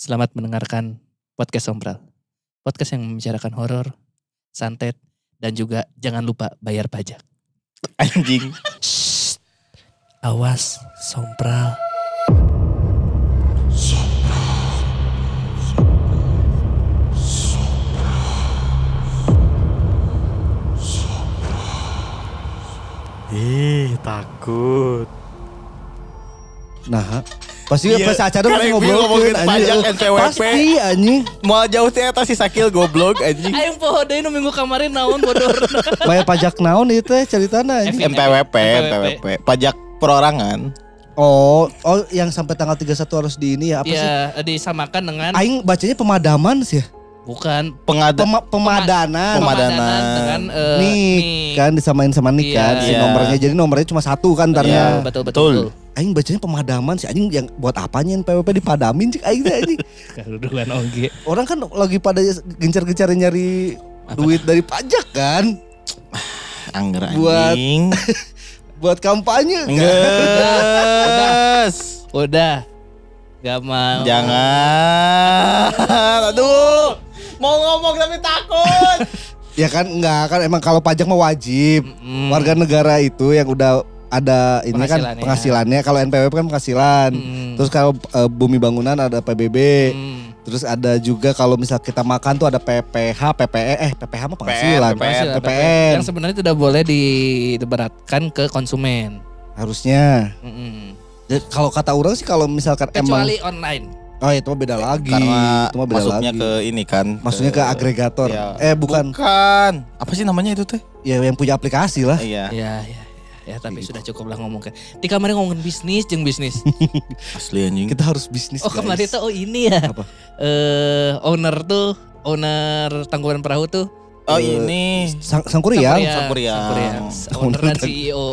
Selamat mendengarkan podcast Sompral. Podcast yang membicarakan horor, santet, dan juga jangan lupa bayar pajak. Anjing. Shh. Awas, Sompral. Ih, takut. Nah, pasti Iya, pas acara kan yang ngobrol ngomongin pajak NPWP. Pasti anjing. Mau jauh teh eta si Sakil goblok anjing. Ayo poho deui nu minggu kemarin naon bodor. Bayar pajak naon itu teh ceritana anjing. MPWP. MPWP. Pajak perorangan. Oh, oh yang sampai tanggal 31 harus di ini ya apa sih? Iya, disamakan dengan Aing bacanya pemadaman sih ya. Bukan Pengada Pema- pemadanan. Pemadanan. dengan eh, nik, kan disamain sama nik Iya. kan si Iya. nomornya. Jadi nomornya cuma satu kan Iya, ntarnya. betul betul. Betul. betul. Aing bacanya pemadaman sih anjing yang buat apanya PWP dipadamin cik aing anjing. Oge. Orang kan lagi pada gencar-gencar nyari duit dari pajak kan angger Buat- anjing. buat kampanye kan. Nges. Udah. Gak mau. Jangan. Aduh. Mau ngomong tapi takut. Ya kan enggak kan emang kalau pajak mah wajib. Mm. Warga negara itu yang udah ada ini kan Penghasilannya. Kalau NPWP kan penghasilan. Mm. Terus kalau eh, bumi bangunan ada PBB. Mm. Terus ada juga kalau misal kita makan tuh ada PPH, PPE, eh PPH mah penghasilan. PPN. Penghasilan, PPN. Yang sebenarnya tidak boleh diberatkan ke konsumen. Harusnya. Mm-mm. Dan Kalau kata orang sih kalau misalkan emang Kecuali online. Oh itu mah beda lagi. Karena itu mah beda masuknya lagi. ke ini kan. Maksudnya ke agregator. Iya. Eh bukan. Bukan. Apa sih namanya itu teh? Ya yang punya aplikasi lah. Iya. Ya, ya, ya, ya, tapi sudah cukup lah ngomong ke. Di kamar ngomongin bisnis, jeng bisnis. Asli anjing. Kita harus bisnis Oh guys. kemarin tuh oh ini ya. Apa? Eh owner tuh, owner tangkuban perahu tuh. Oh Eh, ini. Sang, Sangkuriang. Sampuriang. Sampuriang. Owner dan CEO.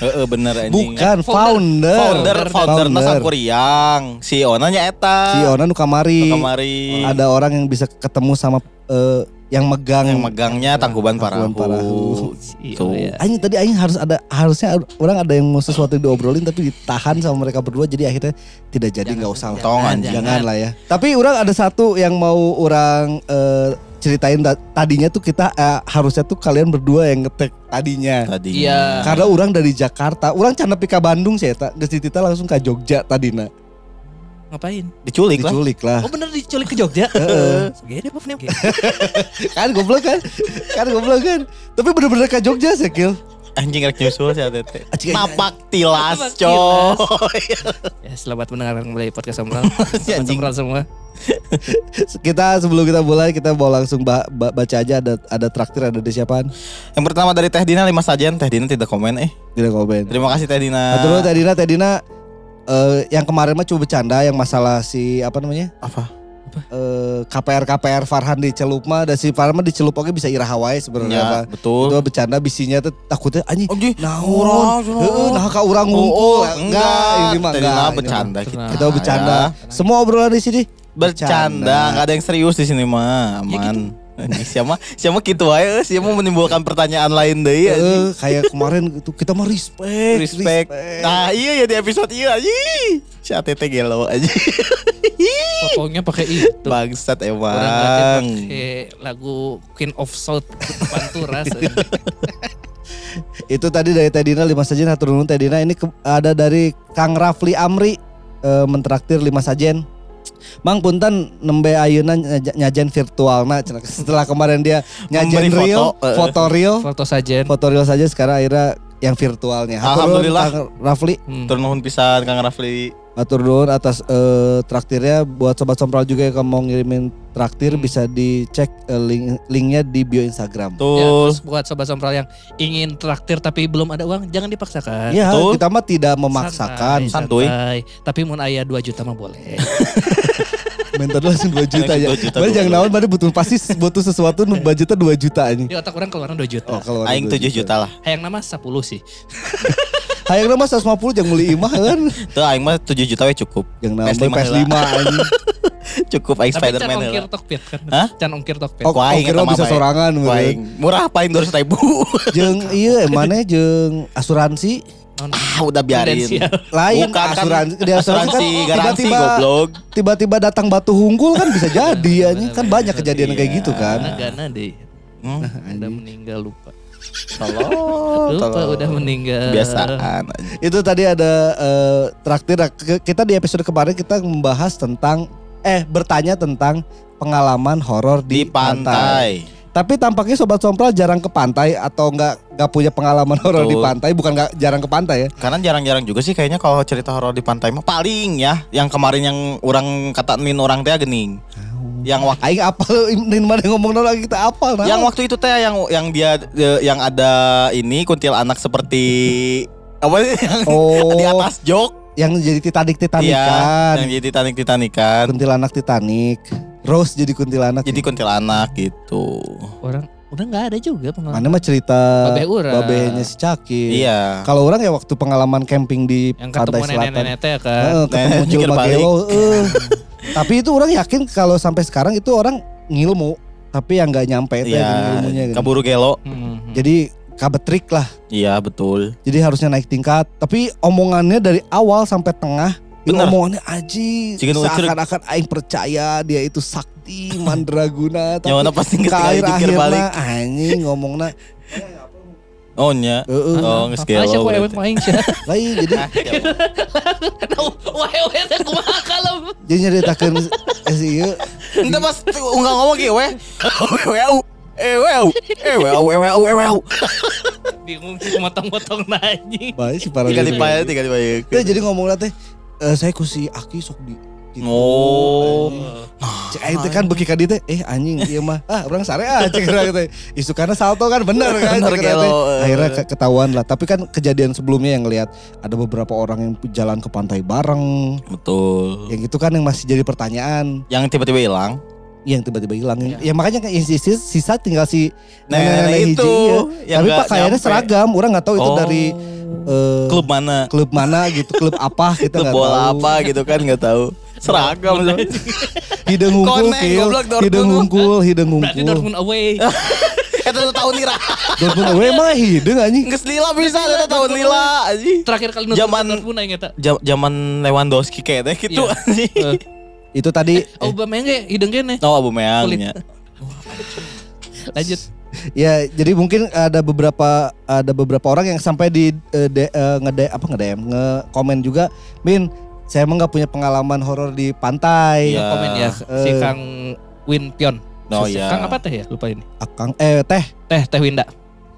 Heeh bener anjing. Bukan Founder. founder. Founder, founder Founder. Sampuriang. Si Ona nya eta. Si Ona nu kamari. Kamari. Ada orang yang bisa ketemu sama eh, yang megang. yang megangnya tangkuban Tangkuban parahu. parahu. CEO Tuh. ya. Aing tadi Aing harus ada harusnya orang ada yang mau sesuatu yang diobrolin tapi ditahan sama mereka berdua jadi akhirnya tidak jadi Jangan, nggak usah. Tong, jangan, anjing. Jangan lah ya. Tapi orang ada satu yang mau orang eh, ceritain ta- tadinya tuh kita eh, harusnya tuh kalian berdua yang ngetek tadinya. Tadi. Iya. Karena orang dari Jakarta, orang cana pika Bandung sih eta. Geus ditita langsung ke Jogja tadina. Ngapain? Diculik lah. Diculik lah. Oh bener diculik ke Jogja? Heeh. Gede apa nih? kan goblok kan? Kan goblok kan? Tapi bener-bener ke Jogja sih, Kil. Anjing rek nyusul si Atete. Anjing, Napak tilas, coy. Ya selamat mendengarkan kembali podcast anjing. Sombral semua. Kita sebelum kita mulai kita mau langsung ba- ba- baca aja ada ada traktir ada di siapaan. Yang pertama dari Teh Dina lima sajian. Teh Dina tidak komen eh. Tidak komen. Terima kasih Teh Dina. Nah, dulu Teh Dina, Teh Dina eh, yang kemarin mah cuma bercanda yang masalah si apa namanya? Apa? Eh, KPR KPR Farhan dicelup mah dan si Farhan mah dicelup oke bisa ira Hawaii sebenarnya Ya, mah. betul. Itu bisinya bisinya tuh takutnya anjing Anjing, naon. urang, Heeh, nah ka urang Oh, ngumpul. oh, enggak, ini mah enggak. Bercanda kita. Kita bercanda. Ya. Semua obrolan di sini Bercanda, nggak ada yang serius di sini mah, aman. Anjing, Siapa siapa gitu aja, siapa mau menimbulkan pertanyaan lain deh ya. Eh, kayak kemarin itu kita mah respect, Respect. Nah iya ya di episode iya aja. Si ATT gelo aja. Pokoknya pakai itu. Bangsat Orang emang. pakai lagu Queen of South Panturas. Itu tadi dari Tedina lima sajen hatur nuhun Tedina ini ke- ada dari Kang Rafli Amri eh, mentraktir lima sajen. Mang punten nembe ayeuna nyaja- nyajen virtual nah setelah kemarin dia nyajen Memberi foto, real eh. foto real Foto saja. foto real saja sekarang akhirnya yang virtualnya. Alhamdulillah. Kang Rafli Hmm. Turun nuhun pisan Kang Rafli. atur nuhun atas eh, traktirnya buat sobat sompral juga yang mau ngirimin traktir Hmm. bisa dicek eh, link linknya di bio Instagram. Ya, Tuh. terus buat sobat sompral yang ingin traktir tapi belum ada uang, jangan dipaksakan. Ya, Betul. kita mah tidak memaksakan. Santuy. Tapi mun aya 2 juta mah boleh. Minta dulu langsung 2 juta ya. 2 juta Mana dulu. jangan naon mana butuh pasti butuh sesuatu nu budgetnya 2 juta ini. Di otak orang keluaran 2 juta. Oh, kalau Aing 7 juta lah. Hayang nama 10 sih. Hayang nama 150 jangan beli imah kan. Tuh aing mah 7 juta we cukup. Yang nama PS5 PS5 anjing. Cukup aing Tapi can Spider-Man ongkir tokpit kan. Hah? Can ongkir tokpit. Oh, ongkir bisa sorangan. Murah paling 200 ribu. Jeung iya mana jeung asuransi Non Ah, udah biarin. Lain Bukan, kan asuransi, di asuransi kan garansi tiba-tiba goblok. tiba-tiba datang batu hunggul kan bisa jadi anjing. Kan banyak kejadian kayak Iya. gitu kan. Karena Gana deh. Hmm, Udah meninggal lupa. tolong, Lupa tolong. udah meninggal. Kebiasaan. Itu tadi ada eh, traktir kita di episode kemarin kita membahas tentang eh bertanya tentang pengalaman horor Di di, pantai. pantai. Tapi tampaknya sobat sompral jarang ke pantai atau nggak nggak punya pengalaman horor di pantai, bukan nggak jarang ke pantai ya. Karena jarang-jarang juga sih kayaknya kalau cerita horor di pantai mah paling ya yang kemarin yang orang kata nin orang teh gening. Yang waktu Aing apa ini mana ngomong lagi kita apa nah? yang waktu itu teh yang yang dia yang ada ini kuntilanak seperti apa sih yang oh, di atas jok. yang jadi Titanic Titanic Iya, kan. yang jadi Titanic Titanican. Kuntilanak Titanic. Rose jadi kuntilanak. Jadi kuntilanak gitu. Orang udah nggak ada juga pengalaman. mana mah cerita Babe urang. babenya si Caki. Iya. Kalau orang ya waktu pengalaman camping di Yang pantai ketemu selatan. nenek-nenek teh kan. Heeh, ketemu Nenek Jul mikir Magelo. eh. Tapi itu orang yakin kalau sampai sekarang itu orang ngilmu, tapi yang nggak nyampe itu Iya. ilmunya. gitu. Kaburu gelo. Hmm. Jadi kabetrik lah. Iya betul. Jadi harusnya naik tingkat. Tapi omongannya dari awal sampai tengah Bener. omongannya aji seakan-akan aing percaya dia itu sakti mandraguna tapi Nyawana pasti ke nggak akhir jikir balik. akhirnya anjing ngomongna Oh nya. heeh Oh geus gelo. ewek berarti. main sih. lain jadi. Wae-wae teh kumaha kalem. jadi nyeritakeun eh, si ieu Entah pas enggak ngomong gitu weh. Weu. Eh weu. Eh weu weu weu weu. Bingung sih motong-motong nanya. bae si para Tiga dipaya, tiga dipaya. Teh, jadi ngomongna teh eh, saya ku si Aki sok di gitu. Oh. Cek aing teh kan beuki ka dieu teh eh anjing ieu mah ah urang sare ah cek urang teh. Isukana salto kan bener kan Bener, cek gelo. Akhirnya ke- ketahuan lah. Tapi kan kejadian sebelumnya yang ngelihat ada beberapa orang yang jalan ke pantai bareng. Betul. Yang itu kan yang masih jadi pertanyaan Yang tiba-tiba hilang. yang tiba-tiba hilang. Ya. Ya, makanya kan yang sisa, sisa tinggal si Nenek-nenek hiji, itu. iya. yang Tapi pakaiannya seragam. Orang nggak tahu itu Oh. dari eh, klub mana? klub mana gitu, klub apa kita nggak bola tahu. apa gitu kan nggak tahu. Seragam. Hidung Kil. goblok, Dortmund. hidung hungkul, hidung Berarti hungkul. Dortmund away. Eta tuh tahun lila. Dortmund away mah hidung anjing. Geus lila bisa eta tahun lila anjing. Terakhir kali nonton Zaman- Dortmund aing eta. Zaman Lewandowski kayaknya gitu Iya. anjing. Eh, Itu tadi Aubameyang ge hidung kene. Oh Abu Meangnya. Lanjut. Ya jadi mungkin ada beberapa ada beberapa orang yang sampai di eh, de, eh, ngede apa ngedem nge-komen juga, Min, saya emang nggak punya pengalaman horor di pantai. Iya. Komen ya si Eh. Kang Win Pion. Oh iya. Kang apa teh ya? Lupa ini. Akang eh teh Teh Teh Winda.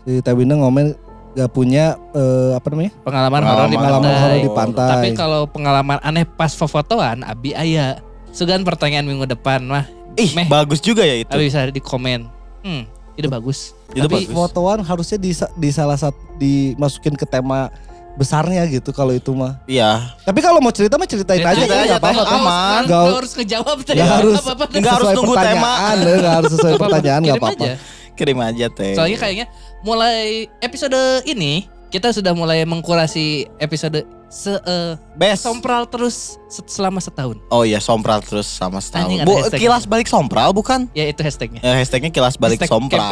si Teh Winda ngomen gak punya eh, apa namanya? Pengalaman, Pengalaman horor di Pengalaman pantai. horor di pantai. Tapi kalau pengalaman aneh pas fotoan Abi aya. Sugan pertanyaan minggu depan mah Ih, Meh. bagus juga ya itu. Abi bisa di komen. Hmm, itu bagus. Itu Tapi bagus. Fotoan harusnya di di salah satu dimasukin ke tema besarnya gitu kalau itu mah. Iya. Tapi kalau mau cerita mah ceritain Cerita aja aja, ya nggak apa-apa. teh. Aman. Nggak Nggak- harus ngejawab teh. Nggak harus Apa-apa teh. Nggak harus Sesuai nunggu tema. pertanyaan, eh, nggak harus sesuai pertanyaan nggak kirim apa-apa. aja. Kirim aja teh. Soalnya kayaknya mulai episode ini kita sudah mulai mengkurasi episode se eh, best. sompral terus se- selama setahun. Oh iya, sompral terus sama setahun. Bu, kilas balik sompral bukan? Ya itu hashtagnya. Eh, hashtagnya kilas balik Hashtag sompral.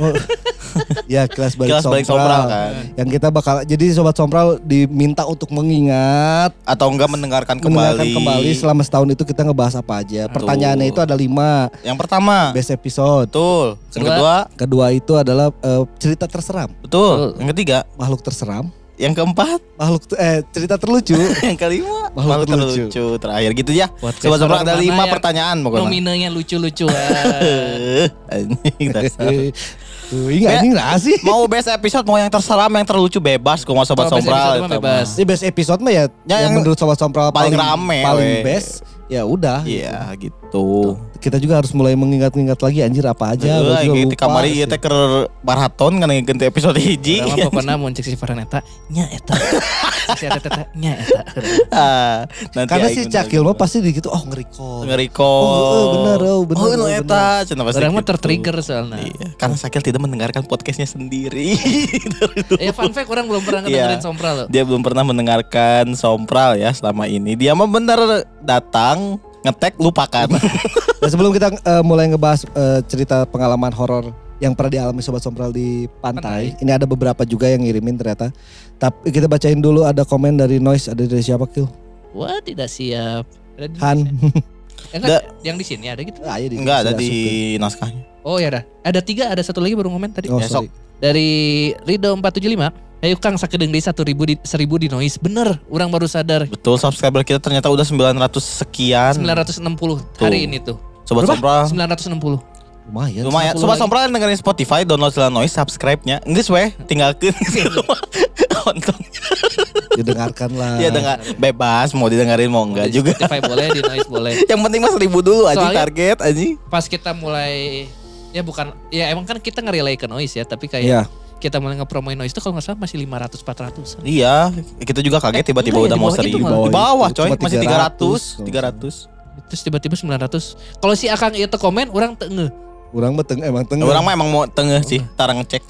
Oh. ya kelas balik Kilas balik sompral kan. Yang kita bakal jadi sobat sompral diminta untuk mengingat, Atau enggak mendengarkan mendengarkan kembali. kembali selama setahun itu kita ngebahas apa aja. Pertanyaannya itu ada lima Yang pertama. best episode. Betul. Yang Kedua. kedua, itu adalah eh, cerita terseram, betul. Betul. Yang ketiga, makhluk terseram, yang keempat, makhluk eh cerita terlucu. yang kelima, Makhluk makhluk terlucu. terlucu. Terakhir gitu ya. Podcast Sobat ada lima pertanyaan pokoknya. Nominenya lucu-lucuan. Eh, anjing. Tuh, ini lah sih. mau best episode mau yang terseram yang terlucu bebas kok mau sobat itu bebas. Ini best episode mah ya, Ya, yang, yang menurut sobat sompral paling paling, rame, paling best. Ya udah. Iya gitu. Kita juga harus mulai mengingat-ingat lagi anjir apa aja. Heeh, di kamari ieu teh keur maraton kan ganti episode hiji. Mah pokoknya mun cek si Farhan eta nya eta. Si eta eta nya eta. Ah, nanti Karena si Cakil mah gitu. pasti di gitu oh nge-recall. nge-recall. Oh, heeh, bener, oh, bener, Oh, bener. eta cenah pasti Orang mah gitu. tertrigger soalnya. Iya, karena Sakil tidak mendengarkan podcastnya sendiri. Ya fun fact orang belum pernah Iya. ngedengerin sompral loh. Dia belum pernah mendengarkan Sompral ya selama ini. Dia mah bener datang ngetek lupakan. Nah, sebelum kita eh, mulai ngebahas eh, cerita pengalaman horor yang pernah dialami sobat sompral di pantai. Pantai. Ini ada beberapa juga yang ngirimin ternyata. Tapi kita bacain dulu ada komen dari Noise ada dari siapa Kil? Wah tidak siap. Ada di- Han. Eh, enggak, yang di sini ada gitu. Ah, iya, di- Enggak ada di naskahnya. Oh ya ada. Ada tiga, ada satu lagi baru komen tadi. Oh, Ya, sorry. Dari Rido 475. Ayo Kang sakedeng di 1000 di 1000 di noise. Bener, orang baru sadar. Betul subscriber kita ternyata udah 900 sekian. 960 hari Tuh. ini tuh. Sobat Berapa? Sompral. 960. Lumayan. Lumayan. 10 Sobat lagi. Sompral dengerin Spotify, download Sela Noise, subscribe-nya. Enggak weh, tinggalkan Nonton. Didengarkan lah. Ya dengar bebas mau didengerin mau enggak Di juga. Spotify boleh, di noise boleh. Yang penting mas seribu dulu aja target aja. Pas kita mulai ya bukan ya emang kan kita nge-relay ke noise ya, tapi kayak Iya. Kita mulai nge-promoin noise itu kalau nggak salah masih 500 400. Iya, kita juga kaget Eh, tiba-tiba ya, udah di mau bawah seribu. Di bawah Itu coy, cuma masih 300, 300, 300. Terus tiba-tiba 900. Kalau si Akang itu komen, orang nge. Orang mah teng emang tengah. Orang mah emang mau tengah sih, tarang ngecek.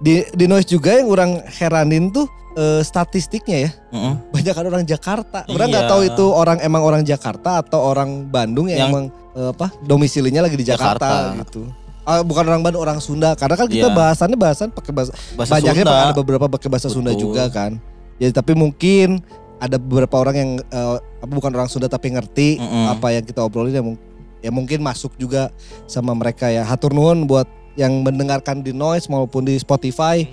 di di Noise juga yang orang heranin tuh eh, statistiknya ya. Heeh. Banyak kan orang Jakarta. Orang nggak Iya. tahu itu orang emang orang Jakarta atau orang Bandung yang, Yang- emang eh, apa domisilinya lagi di Jakarta, Jakarta. gitu. Ah, bukan orang Bandung, orang Sunda. Karena kan kita Iya. bahasannya bahasan pakai bahasa Bahasa banyaknya Sunda. ada beberapa pakai bahasa Sunda Betul. juga kan. Ya tapi mungkin ada beberapa orang yang apa bukan orang Sunda tapi ngerti Mm-mm. apa yang kita obrolin ya, ya mungkin masuk juga sama mereka ya. Hatur nuhun buat yang mendengarkan di Noise maupun di Spotify.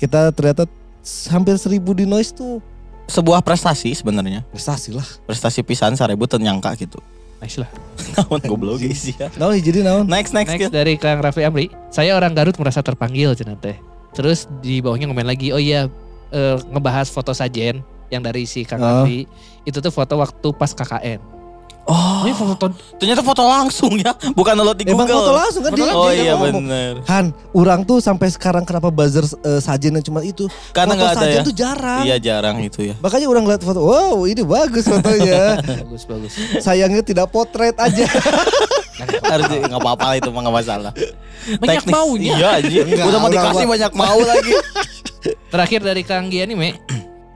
Kita ternyata hampir seribu di Noise tuh Sebuah prestasi sebenarnya. prestasi lah. Prestasi pisan seribu ternyangka gitu. Nice lah. Naon goblok guys ya. Nah, jadi naon? Next next, Next dari Kang Raffi Amri. Saya orang Garut merasa terpanggil cenah teh. Terus di bawahnya ngomen lagi, oh iya eh, ngebahas foto sajen yang dari si Kang Oh. Raffi. Itu tuh foto waktu pas KKN. Oh, Ini foto ternyata foto langsung ya, bukan download di Emang Google. foto langsung kan Foto dia. Oh dia iya ngomong. benar. Han, orang tuh sampai sekarang kenapa buzzer eh, sajen yang cuma itu? Karena foto nggak ada sajen ya. tuh jarang. Iya jarang itu ya. Makanya orang lihat foto, wow ini bagus fotonya. bagus bagus. Sayangnya tidak potret aja. Harus nggak apa-apa lah itu mah nggak masalah. Banyak Teknis- maunya. Iya anjing. Enggak, Udah mau dikasih banyak mau lagi. Terakhir dari Kang Giani Me.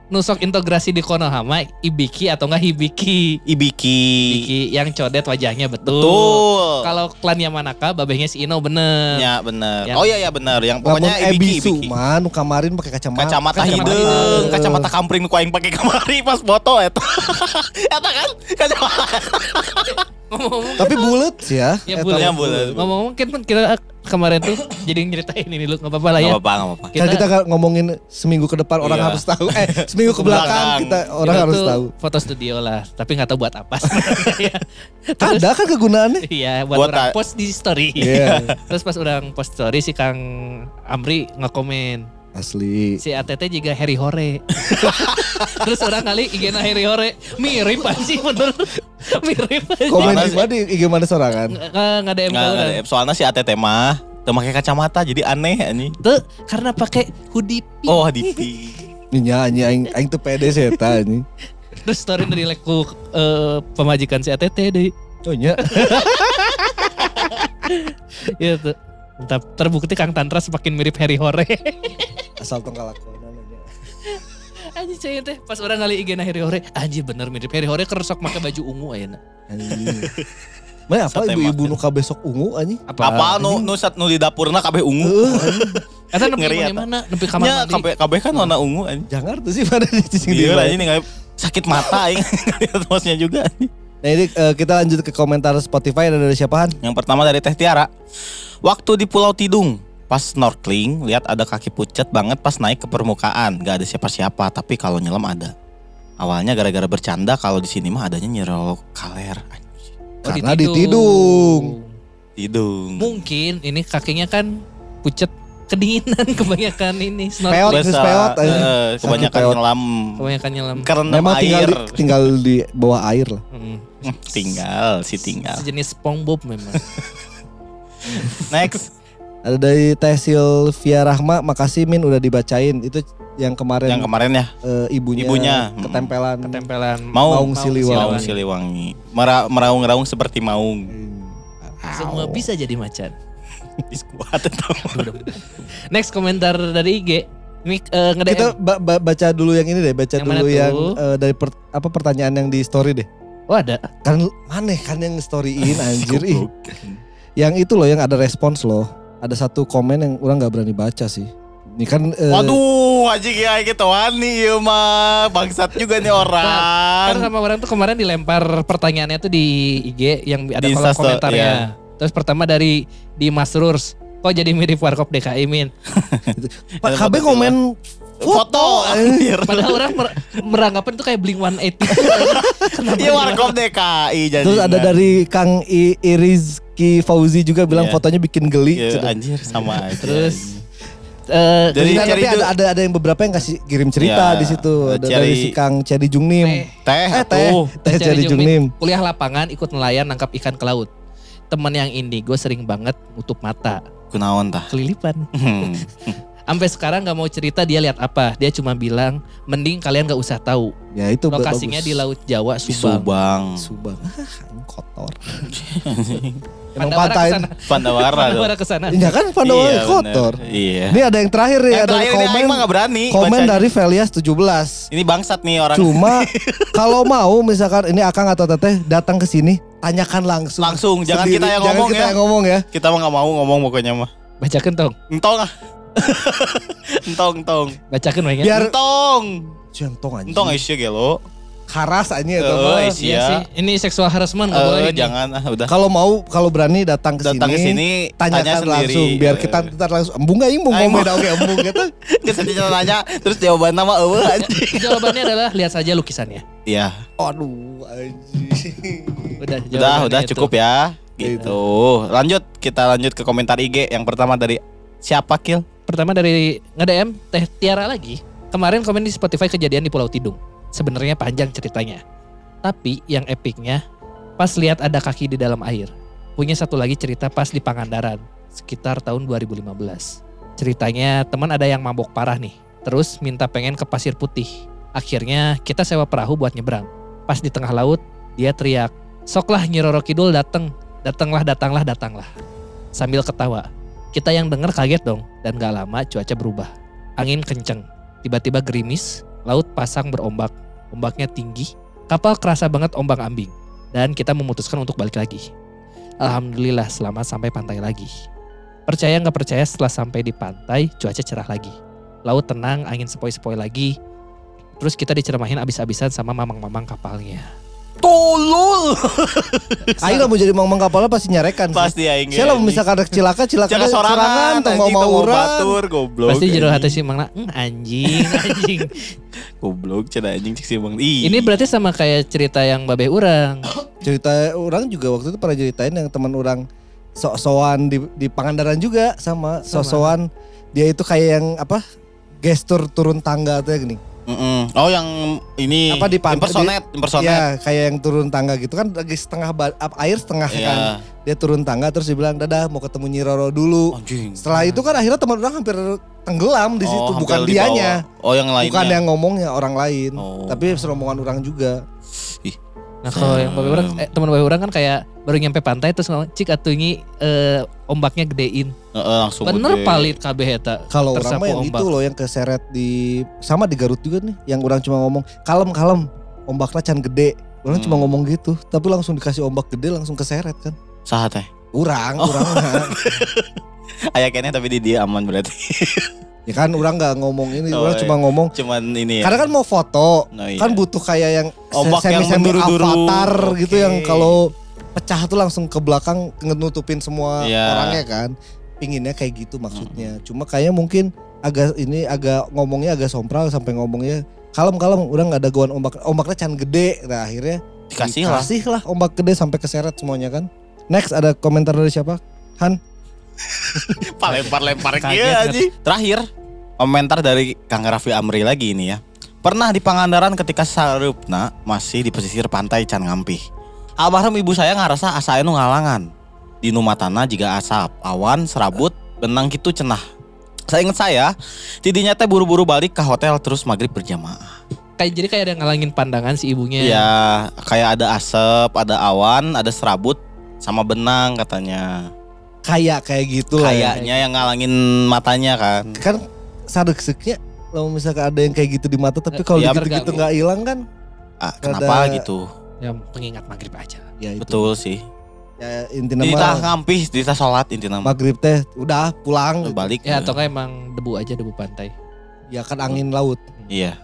Nusok integrasi di Konohama Ibiki atau enggak Hibiki. Ibiki. Ibiki yang codet wajahnya betul. Betul. Kalau klan Yamanaka babehnya si Ino bener. Ya bener. Yang- Oh iya iya bener. Yang Pokoknya Ibiki. Ebisu Ibiki. man, kamarin pakai kacamata. Kacamata Kacamata hidung, hidung. kacamata kampring ku aing pakai kamari pas foto eta. Eta kan kacamata. Tapi bulat sih ya. Ya, bulat. Ya. Ngomong-ngomong kita kemarin tuh jadi nyeritain ini lu nggak apa-apa lah ya. Gak apa-apa, gak apa-apa. Kan kita kan ngomongin seminggu ke depan orang Iya. harus tahu. Eh, seminggu ke belakang kita orang Kita harus tuh tahu. Foto studio lah, tapi nggak tahu buat apa. Terus Ada kan kegunaannya? iya buat, Buat orang post di story. Iya. Terus pas orang post story si Kang Amri ngekomen Asli. si ATT juga Harry Hore. Terus orang kali IG na Harry Hore mirip aja sih bener. mirip aja. Komen Mana di sih? mana IG mana sorangan? Nggak nggak DM Nggak, ke nggak orang. ada. Soalnya si ATT mah Tuh pakai kacamata jadi aneh ini. Tuh karena pakai hoodie pink. Oh di Nya anjing aing aing teu pede sih eta anjing. Terus story dari leku eh, pemajikan si ATT deh. Oh nya. Iya tuh. Entah, terbukti Kang Tantra semakin mirip Harry Hore. Asal tong kalakuan aja. Anjir saya teh pas orang kali IG na Harry Hore, anjir bener mirip Harry Hore keresok pakai baju ungu ayeuna. Mana apa ibu-ibu nu besok ungu anjing? apa nu nu sat nu di dapurna kabeh ungu. Heeh, anjing. Eta nepi Ngeri mana eta. mana, nepi kamar mandi. kabeh kabeh kan warna ungu anjing. Jangan tuh sih pada di cicing di Iya anjing sakit mata aing lihat bosnya juga. anjing. Nah ini eh, kita lanjut ke komentar Spotify ada dari siapa Han? Yang pertama dari Teh Tiara. Waktu di Pulau Tidung, pas snorkeling, lihat ada kaki pucat banget pas naik ke permukaan. Gak ada siapa-siapa, tapi kalau nyelam ada. Awalnya gara-gara bercanda, kalau di sini mah adanya nyerok kaler. Oh, Karena di Tidung. Tidung. Mungkin ini kakinya kan pucet kedinginan kebanyakan ini Peot, Biasa, peot, anjing. eh, kebanyakan Sakit peot. nyelam Kebanyakan nyelam. karena Memang tinggal air. di, tinggal di bawah air lah. Mm. Hmm, tinggal, si tinggal. Sejenis SpongeBob memang. Next. Ada dari Teh Silvia Rahma, makasih Min udah dibacain. Itu yang kemarin Yang kemarin ya, eh, ibunya, Ibunya, ketempelan. Ketempelan Maung, Maung Siliwangi. Maung Siliwangi. Mera- Meraung-raung seperti maung. Semua bisa jadi macan. Di squad atau Next komentar dari IG. Ini eh, nge-DM. Kita ba- ba- baca dulu yang ini deh, baca Yang mana dulu yang eh, dari per- apa pertanyaan yang di story deh. Oh ada. Kan maneh kan yang storyin anjir ih. Yang itu loh yang ada respons loh. ada satu komen yang orang nggak berani baca sih. Ini kan eh, Waduh, anjing ya gitu nih ya mah. Bangsat juga nih Kan orang. sama orang tuh kemarin dilempar pertanyaannya tuh di IG yang ada Di kolom komentarnya. iya. Terus pertama dari di Mas Rurs, kok jadi mirip Warkop DKI Min? Pak KB foto komen Foto. anjir. Padahal orang mer- meranggapan tuh kayak Blink 180. Kenapa Iya warkop DKI jadi. Terus ada dari Kang I, Irizki Fauzi juga bilang Iya. fotonya bikin geli. Ya, Cina. anjir sama aja. Terus eh, Dari Nah, tapi ada, ada ada yang beberapa yang kasih kirim cerita Iya, di situ. Ada dari si Kang Ceri Jungnim. teh, teh Eh teh, Ceri Jungnim. Kuliah lapangan ikut nelayan nangkap ikan ke laut. Temen yang indigo sering banget nutup mata, Kunaon tah? kelilipan. Hmm. Sampai sekarang nggak mau cerita dia lihat apa. Dia cuma bilang, mending kalian nggak usah tahu. Ya itu Lokasinya bagus. di Laut Jawa, Subang. Subang. Subang. Kotor. Emang Pandawara pantai. ke sana. Pandawara tuh. Pandawara ke sana. Iya kan Pandawa Iya, kotor. bener. Iya. Ini ada yang terakhir nih, Yang ada terakhir ini komen mah gak berani. komen bacanya. dari Velias 17. Ini bangsat nih orang. Cuma kalau mau misalkan ini Akang atau Teteh datang ke sini, tanyakan langsung. Langsung, jangan Sendiri. kita yang Jangan ngomong kita ya. yang ngomong ya. Kita mah gak mau ngomong pokoknya mah. Bacakan tong. Entong ah. entong, entong. Bacakan mainnya. Biar Entong. Centong aja. Entong Aisyah gelo. Karas aja itu Eh. Aisyah. Iya sih. Ini seksual harassment nggak boleh Eh, ini. jangan ah udah. Kalau mau kalau berani datang ke Datang ke sini, sini tanyakan tanya sendiri. langsung biar Eh. kita ntar langsung embung gak embung ngomong mau- oke embung gitu. Sedih nanya terus jawaban nama eueuh anjing. Jawabannya adalah lihat saja lukisannya. Iya. Aduh anjing. Udah, Udah, jawabannya udah itu. cukup ya. Gitu. Lanjut kita lanjut ke komentar IG yang pertama dari siapa Kil? Pertama dari nge-DM Teh Tiara lagi. Kemarin komen di Spotify kejadian di Pulau Tidung. Sebenarnya panjang ceritanya. Tapi yang epicnya pas lihat ada kaki di dalam air. Punya satu lagi cerita pas di Pangandaran sekitar tahun 2015. Ceritanya teman ada yang mabok parah nih. Terus minta pengen ke pasir putih. Akhirnya kita sewa perahu buat nyebrang. Pas di tengah laut dia teriak, "Soklah Nyi Roro Kidul dateng. Datanglah, datanglah, datanglah." Sambil ketawa. Kita yang denger kaget dong dan gak lama cuaca berubah. Angin kenceng, tiba-tiba gerimis, laut pasang berombak, ombaknya tinggi, kapal kerasa banget ombak ambing, dan kita memutuskan untuk balik lagi. Alhamdulillah selamat sampai pantai lagi. Percaya nggak percaya setelah sampai di pantai cuaca cerah lagi. Laut tenang, angin sepoi-sepoi lagi. Terus kita diceramahin abis-abisan sama mamang-mamang kapalnya. Tolol. Aing lah mau jadi mamang kapalnya pasti nyarekan. sih. Pasti aing. Saya lah misalkan ada cilaka, cilaka Jangan sorangan, tuh mau mau batur goblok. Pasti jero anjing. hati si Mangna, "Hmm, anjing, anjing. Goblok cenah anjing cek si Bang. Ih. Ini berarti sama kayak cerita yang babe urang. Cerita orang juga waktu itu pernah ceritain yang teman orang sok-sokan di di Pangandaran juga sama Sama. sok-sokan dia itu kayak yang apa gestur turun tangga tuh ya gini. Mm-mm. Oh yang ini Apa di impersonate, impersonate. Iya, kayak yang turun tangga gitu kan lagi setengah air setengah Iya. kan. Dia turun tangga terus dia bilang, "Dadah, mau ketemu Nyi Roro dulu." Anjing. Setelah itu kan akhirnya teman orang hampir tenggelam di situ, Oh, bukan dianya. Oh yang lainnya. Bukan yang ngomongnya orang lain, Oh. tapi serombongan orang juga. Nah kalau yang babe urang, eh, teman babe urang kan kayak baru nyampe pantai terus ngomong, cik atungi eh, ombaknya gedein. Heeh, langsung Bener gede. palit kabeh eta. Kalau orang Tersapu mah yang ombak. itu loh yang keseret di sama di Garut juga nih, yang orang cuma ngomong kalem kalem, ombaknya can gede. Orang cuma Hmm. ngomong gitu, tapi langsung dikasih ombak gede langsung keseret kan. Saha teh? Urang, Oh. urang mah. Aya kene tapi di dia aman berarti. ya kan orang nggak ngomong ini, Oh, orang iya. cuma ngomong. Cuman ini ya. Karena kan mau foto, Oh, iya. kan butuh kayak yang Ombak yang semi menduru-duru. avatar gitu Oke. yang kalau pecah tuh langsung ke belakang nutupin semua Iya. orangnya kan. Pinginnya kayak gitu maksudnya. Cuma kayaknya mungkin agak ini agak ngomongnya agak sompral sampai ngomongnya kalem kalem udah nggak ada gawaan ombak ombaknya can gede nah akhirnya dikasih lah. dikasih lah ombak gede sampai keseret semuanya kan next ada komentar dari siapa Lempar-lempar Kaget, gitu aja. Terakhir komentar dari Kang Raffi Amri lagi ini ya. Pernah di Pangandaran ketika Sarupna masih di pesisir pantai Can Ngampih. Almarhum ibu saya ngerasa asa anu ngalangan. Di numatana juga asap, awan, serabut, benang gitu cenah. Saya ingat saya, tidinya teh buru-buru balik ke hotel terus maghrib berjamaah. Kayak jadi kayak ada yang ngalangin pandangan si ibunya. Ya, kayak ada asap, ada awan, ada serabut, sama benang katanya. Kayak kayak gitu lah ya. Kayaknya yang ngalangin matanya kan. kan sadek-seknya kalau misalkan ada yang kayak gitu di mata tapi kalau Iya, gitu-gitu nggak hilang kan Ah, kenapa Rada- gitu? Ya pengingat maghrib aja. ya itu Betul sih. Ya intinya Dita mah ngampih, dita sholat intinya mah. maghrib teh udah pulang. Balik. Ya atau kan emang debu aja debu pantai. Ya kan angin laut. Iya.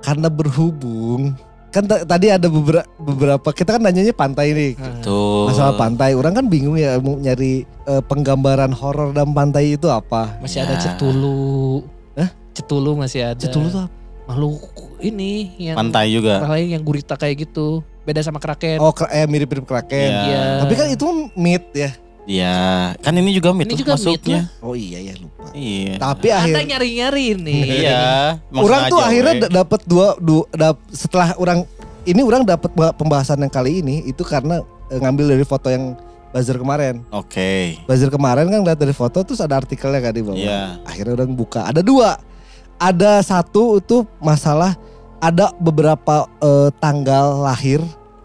Karena berhubung kan ta- tadi ada beberapa beberapa kita kan nanyanya pantai nih. Tuh. Masalah pantai, orang kan bingung ya mau nyari eh, penggambaran horor dan pantai itu apa. Masih Ya. ada cetulu. Hah? Cetulu masih ada. Cetulu tuh apa? Makhluk ini yang Pantai juga. lain yang gurita kayak gitu. Beda sama kraken. Oh, eh mirip-mirip kraken. Iya. Iya. Tapi kan itu myth ya. Iya. Kan ini juga mit Ini juga masuknya. Oh iya ya lupa. Iya. Tapi Anda akhir nyari-nyari nih. Iya. orang tuh akhirnya dapat dua, dua dap- setelah orang ini orang dapat pembahasan yang kali ini itu karena eh, ngambil dari foto yang buzzer kemarin. Oke. Buzzer kemarin kan lihat dari foto terus ada artikelnya kan di bawah. Iya. Akhirnya orang buka. Ada dua. Ada satu itu masalah ada beberapa eh, tanggal lahir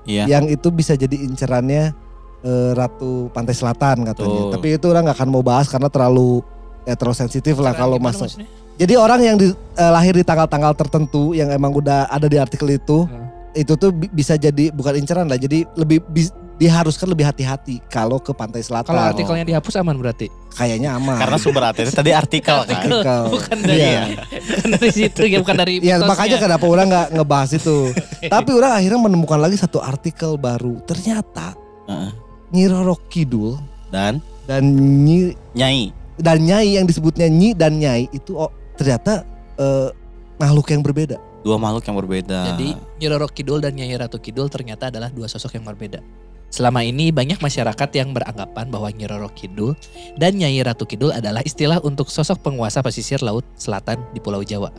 Iya. yang itu bisa jadi incerannya eh, Ratu Pantai Selatan katanya. Tuh. Tapi itu orang nggak akan mau bahas karena terlalu ya terlalu sensitif lah kalau gimana masuk. maksudnya? Jadi orang yang di- eh, lahir di tanggal-tanggal tertentu yang emang udah ada di artikel itu, Hmm. itu tuh bi- bisa jadi bukan inceran lah. Jadi lebih bis- diharuskan lebih hati-hati kalau ke pantai selatan. Kalau artikelnya dihapus aman berarti. kayaknya aman. Karena sumber artinya tadi artikel kan. Artikel. Bukan dari Iya. bukan dari situ ya, bukan dari Ya makanya kenapa orang nggak ngebahas itu. Tapi orang akhirnya menemukan lagi satu artikel baru. Ternyata Heeh. Nyi Roro Kidul Dan dan Nyi nyai. dan Nyai yang disebutnya Nyi dan Nyai itu oh, ternyata eh, makhluk yang berbeda. Dua makhluk yang berbeda. Jadi Nyi Roro Kidul dan Nyai Ratu Kidul ternyata adalah dua sosok yang berbeda. Selama ini banyak masyarakat yang beranggapan bahwa Nyi Roro Kidul dan Nyai Ratu Kidul adalah istilah untuk sosok penguasa pesisir laut selatan di Pulau Jawa.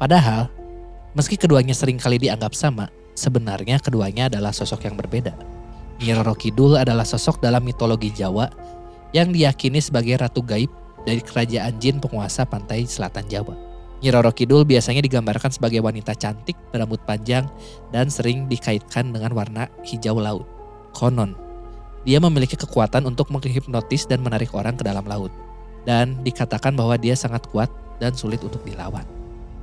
Padahal, meski keduanya sering kali dianggap sama, sebenarnya keduanya adalah sosok yang berbeda. Nyi Roro Kidul adalah sosok dalam mitologi Jawa yang diyakini sebagai ratu gaib dari kerajaan jin penguasa pantai selatan Jawa. Nyi Roro Kidul biasanya digambarkan sebagai wanita cantik berambut panjang dan sering dikaitkan dengan warna hijau laut. Konon, dia memiliki kekuatan untuk menghipnotis dan menarik orang ke dalam laut. Dan dikatakan bahwa dia sangat kuat dan sulit untuk dilawan.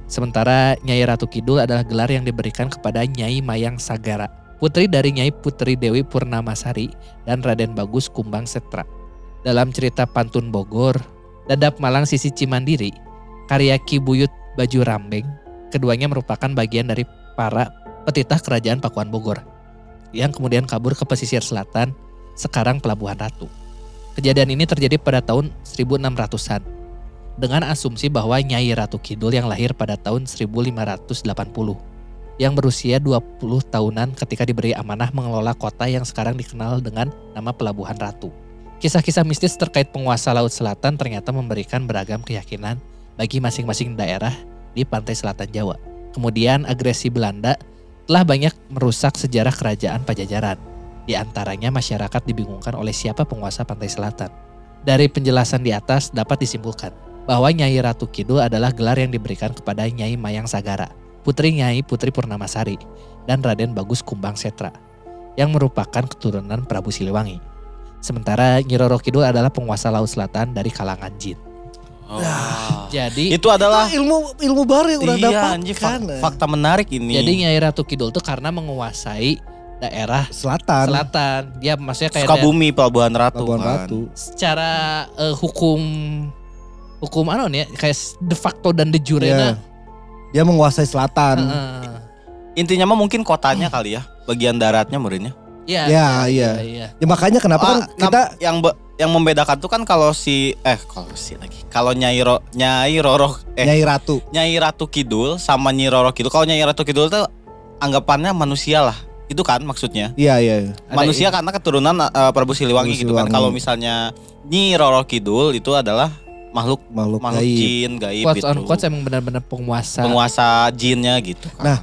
Sementara Nyai Ratu Kidul adalah gelar yang diberikan kepada Nyai Mayang Sagara, putri dari Nyai Putri Dewi Purnamasari dan Raden Bagus Kumbang Setra. Dalam cerita Pantun Bogor, Dadap Malang Sisi Cimandiri, karya Ki Buyut Baju Rambeng, keduanya merupakan bagian dari para petitah kerajaan Pakuan Bogor yang kemudian kabur ke pesisir selatan, sekarang Pelabuhan Ratu. Kejadian ini terjadi pada tahun 1600-an dengan asumsi bahwa Nyai Ratu Kidul yang lahir pada tahun 1580 yang berusia 20 tahunan ketika diberi amanah mengelola kota yang sekarang dikenal dengan nama Pelabuhan Ratu. Kisah-kisah mistis terkait penguasa Laut Selatan ternyata memberikan beragam keyakinan bagi masing-masing daerah di pantai selatan Jawa. Kemudian agresi Belanda telah banyak merusak sejarah kerajaan Pajajaran. Di antaranya masyarakat dibingungkan oleh siapa penguasa pantai selatan. Dari penjelasan di atas dapat disimpulkan bahwa Nyai Ratu Kidul adalah gelar yang diberikan kepada Nyai Mayang Sagara, putri Nyai Putri Purnamasari, dan Raden Bagus Kumbang Setra, yang merupakan keturunan Prabu Siliwangi. Sementara Nyi Roro Kidul adalah penguasa Laut Selatan dari kalangan jin. Oh. Jadi Itu adalah Itu ilmu ilmu baru yang udah iya, dapatkan. anjing, fak- fakta menarik ini. Jadi Nyai Ratu Kidul tuh karena menguasai daerah Selatan. selatan. Dia maksudnya kayak Sukabumi Pelabuhan Ratu Pelabuhan kan. Ratu. secara eh, hukum hukum anu nih ya, kayak de facto dan de jure Iya. Dia menguasai selatan. Heeh. Intinya mah mungkin kotanya kali ya, bagian daratnya muridnya. Iya, Ya, iya, iya. iya. Ya makanya kenapa kan Ah, kita yang be- yang membedakan tuh kan kalau si eh kalau si lagi. Kalau Nyai Ro, Nyai Roro eh Nyai Ratu. Nyai Ratu Kidul sama Nyai Roro Kidul. Kalau Nyai Ratu Kidul tuh anggapannya manusia lah. Itu kan maksudnya. Iya iya. Ada manusia ini. karena keturunan eh, Prabu Siliwangi Prabu gitu kan. Siliwangi. Kalau misalnya Nyi Roro Kidul itu adalah makhluk Makhluk, makhluk gaib. jin gaib Quotes gitu. on quotes emang benar-benar penguasa. Penguasa jinnya gitu kan. Nah,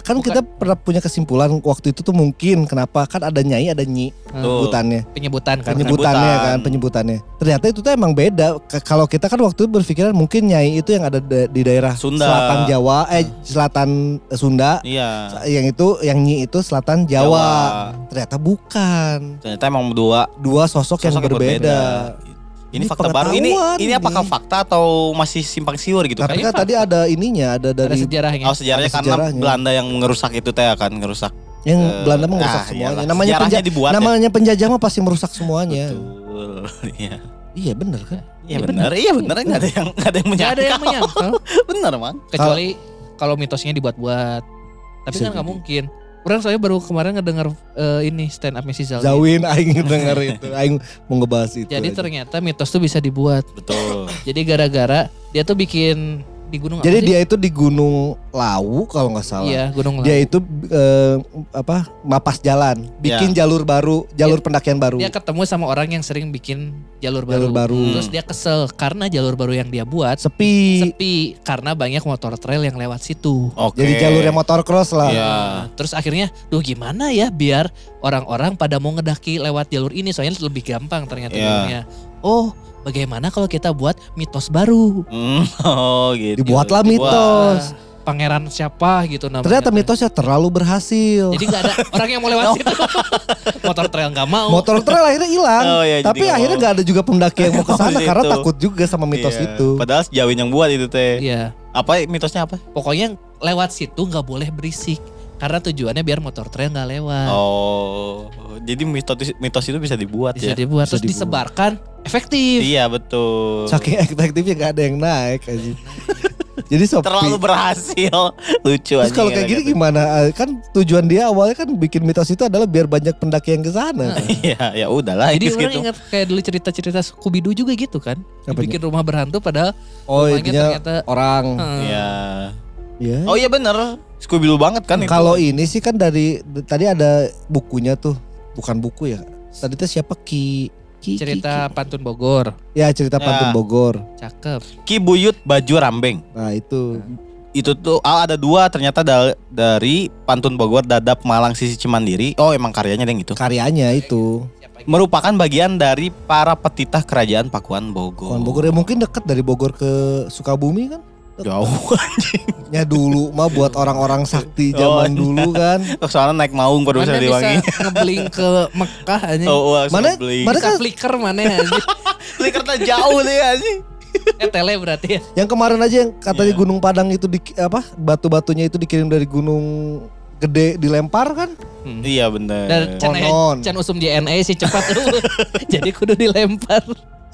Kan kita pernah punya kesimpulan waktu itu tuh mungkin kenapa kan ada nyai ada nyi Hmm, Tuh. sebutannya. penyebutan kan. penyebutannya penyebutan. kan penyebutannya. Ternyata itu tuh emang beda. K- kalau kita kan waktu itu berpikiran mungkin nyai itu yang ada da- di daerah Sunda. selatan Jawa eh selatan eh, Sunda. Iya. Yang itu yang nyi itu selatan Jawa. Ternyata bukan. Ternyata emang dua Dua sosok, yang sosok berbeda. Ini, Ini fakta baru. Ini pengetahuan ini apakah ini. fakta atau masih simpang siur gitu? Kan tadi ada ininya, ada Ada dari sejarahnya. Oh sejarahnya Ada karena sejarahnya. Belanda yang ngerusak itu teh kan ngerusak Yang Eh, Belanda merusak ah, semuanya. iyalah. Namanya penja- dibuat ya. namanya penjajah mah pasti merusak semuanya. Betul. Iya. Iya bener kan? Iya benar, iya benar nggak ada yang nggak ada yang Gak menyangka. ada yang menyangkal. benar mang. Kecuali kalau mitosnya dibuat-buat. Tapi Bisa kan nggak mungkin. Orang soalnya baru kemarin ngedenger eh, ini stand up si Zalwin. Zawin aing denger itu. Aing mau ngebahas itu. Jadi aja. ternyata mitos tuh bisa dibuat. Betul. Jadi gara-gara dia tuh bikin di gunung Jadi apa sih? dia itu di Gunung Lawu kalau nggak salah. Iya, gunung Dia Lawu. itu eh, apa? Mapas jalan, bikin jalur baru, jalur pendakian baru. Dia ketemu sama orang yang sering bikin jalur baru. Jalur baru. Terus dia kesel karena jalur baru yang dia buat Sepi. sepi karena banyak motor trail yang lewat situ. Oke. Jadi jalurnya motor cross lah. Iya. Nah, terus akhirnya, duh gimana ya biar orang-orang pada mau ngedaki lewat jalur ini soalnya lebih gampang ternyata Iya. jalurnya. Oh, bagaimana kalau kita buat mitos baru? Hmm, oh gitu. Dibuatlah Dibuat. mitos. Pangeran siapa gitu namanya. Ternyata mitosnya terlalu berhasil. Jadi nggak ada orang yang mau lewat situ. motor trail nggak mau. Motor trail akhirnya hilang. Oh, iya, tapi akhirnya mau. nggak ada juga pendaki yang mau ke Oh, sana di karena takut juga sama mitos Iya. itu. Padahal sejauhin yang buat itu teh. Iya, Apa mitosnya apa? pokoknya lewat situ nggak boleh berisik. Karena tujuannya biar motor trail nggak lewat. Oh, jadi mitos mitos itu bisa dibuat Bisa ya? dibuat, Bisa terus dibuat. disebarkan efektif. Iya betul. Saking efektifnya nggak ada yang naik aja. Jadi sepi. Terlalu berhasil. Lucu Terus kalau kayak gini gimana? Eh, Kan tujuan dia awalnya kan bikin mitos itu adalah biar banyak pendaki yang ke sana. Iya, ya udahlah Jadi gitu. orang ingat kayak dulu cerita-cerita Scooby Doo juga gitu kan. Bikin rumah berhantu padahal Oh rumahnya ternyata orang. hmm, Iya. Ya. Oh iya bener. Scooby Doo banget kan itu. Kalau ini sih kan dari tadi ada bukunya tuh, bukan buku ya. Tadi tuh siapa Ki? Ki Ki- cerita pantun Bogor. Ki. Ya cerita Ya. pantun Bogor. Cakep. Ki Buyut Baju Rambeng. Nah itu Itu tuh ah, ada dua ternyata da- dari Pantun Bogor Dadap Malang Sisi Cimandiri. Oh emang karyanya yang itu. karyanya itu. Merupakan bagian dari para petitah kerajaan Pakuan Bogor. Bukan Bogor ya mungkin dekat dari Bogor ke Sukabumi kan? Jauh anjing. Ya dulu mah buat orang-orang sakti Oh, zaman dulu kan. Soalnya naik maung baru Mana bisa bisa diwangi. ngebling ke Mekah aja. Oh, Mana- beli. mana- Bisa flicker mana aja. Beli kereta jauh deh anjing. eh tele berarti ya. Yang kemarin aja yang katanya Iya. Gunung Padang itu di apa batu-batunya itu dikirim dari gunung gede dilempar kan? Hmm. Iya bener. Dan can, can usum JNE sih cepat tuh. Jadi kudu dilempar.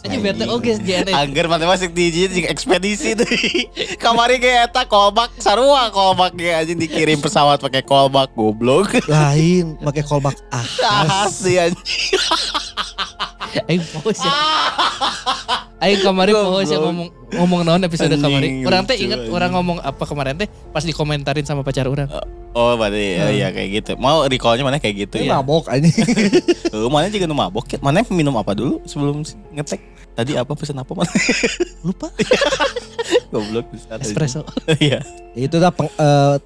Aja bete oke JNE. Angger mana masih di di ekspedisi tuh. Kamari kayak eta kolbak sarua kolbak ge anjing dikirim pesawat pakai kolbak goblok. Lain pakai kolbak ah. Ah, sih anjing. Aing pause ya. Aing kemarin pause ya ngomong ngomong naon episode kemarin. Orang teh inget orang ngomong apa kemarin teh pas dikomentarin sama pacar orang. Oh, berarti ya, Hmm. iya kayak gitu. Mau recallnya mana kayak gitu Ini ya? mabok aja. Eh, mana juga nu mabok ya? Mana minum apa dulu sebelum ngetek? Tadi apa pesan apa mana? Lupa. Goblok bisa. Espresso. Iya. itu dah peng- eh,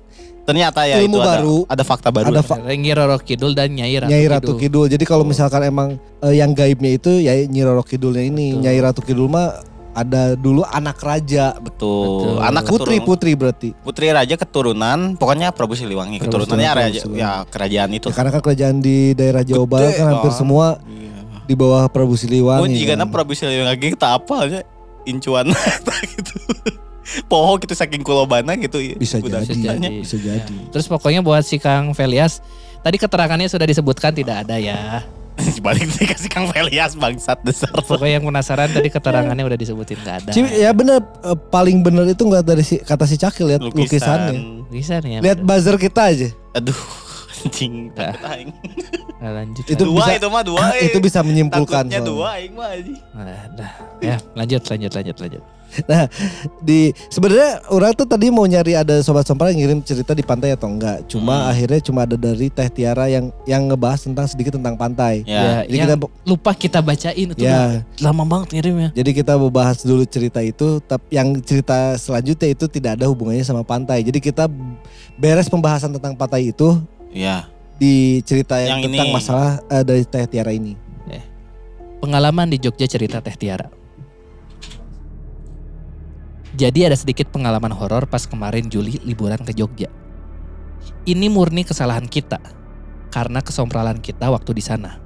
Ternyata ya Ilmu itu ada, baru. ada fakta baru. Ada fa- Nyi Roro Kidul dan Nyai Ratu, Nyai Ratu Kidul. Kidul. Jadi kalau Oh. misalkan emang eh, yang gaibnya itu ya Nyi Roro Kidulnya ini. Betul. Nyai Ratu Kidul mah ada dulu anak raja. Betul. Betul. Anak Putri keturunan- putri berarti. Putri raja keturunan, pokoknya Prabu Siliwangi Prabu keturunannya Siliwangi, raja, Prabu ya kerajaan itu. Ya, karena kan kerajaan di daerah Jawa Gede, Barat kan hampir semua Iya. di bawah Prabu Siliwangi. Mun jika kan. Prabu Siliwangi tak apa aja incuan gitu. Poho gitu saking kulobana gitu ya. Bisa Udah jadi, ceritanya. bisa jadi. Terus pokoknya buat si Kang Velias tadi keterangannya sudah disebutkan tidak ada ya. Balik dikasih Kang Velias bangsat besar. Pokoknya yang penasaran tadi keterangannya udah disebutin nggak ada. Ci- ya bener eh, paling bener itu nggak dari si, kata si Cakil lihat lukisannya. Bisa nih ya. Lihat buzzer kita aja. Aduh, anjing. Nah. takut aing. Nah, lanjut. Itu dua bisa- itu mah dua. eh. itu bisa menyimpulkan. Takutnya soalnya. dua aing mah anjing. Nah, dah. Ya, lanjut, lanjut, lanjut, lanjut. Di sebenarnya orang tuh tadi mau nyari ada sobat sompral yang ngirim cerita di pantai atau enggak. Cuma Hmm. akhirnya cuma ada dari Teh Tiara yang yang ngebahas tentang sedikit tentang pantai. Ya. Jadi yang kita lupa kita bacain itu ya, udah lama banget ngirimnya. jadi kita membahas dulu cerita itu, tapi yang cerita selanjutnya itu tidak ada hubungannya sama pantai. Jadi kita beres pembahasan tentang pantai itu Ya. di cerita yang, Yang tentang ini. masalah eh, dari Teh Tiara ini. Pengalaman di Jogja cerita Teh Tiara. Jadi ada sedikit pengalaman horor pas kemarin Juli liburan ke Jogja. Ini murni kesalahan kita karena kesompralan kita waktu di sana.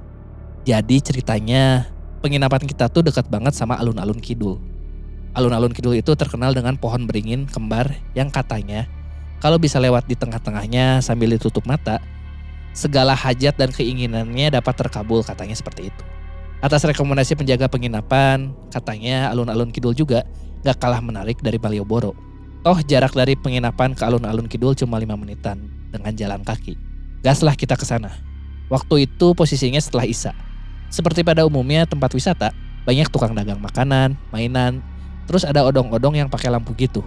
Jadi ceritanya penginapan kita tuh dekat banget sama alun-alun kidul. Alun-alun kidul itu terkenal dengan pohon beringin kembar yang katanya kalau bisa lewat di tengah-tengahnya sambil ditutup mata, Segala hajat dan keinginannya dapat terkabul katanya seperti itu. Atas rekomendasi penjaga penginapan, katanya alun-alun kidul juga gak kalah menarik dari Malioboro. Toh jarak dari penginapan ke alun-alun kidul cuma 5 menitan dengan jalan kaki. Gaslah kita ke sana. Waktu itu posisinya setelah Isa. Seperti pada umumnya tempat wisata, banyak tukang dagang makanan, mainan, terus ada odong-odong yang pakai lampu gitu.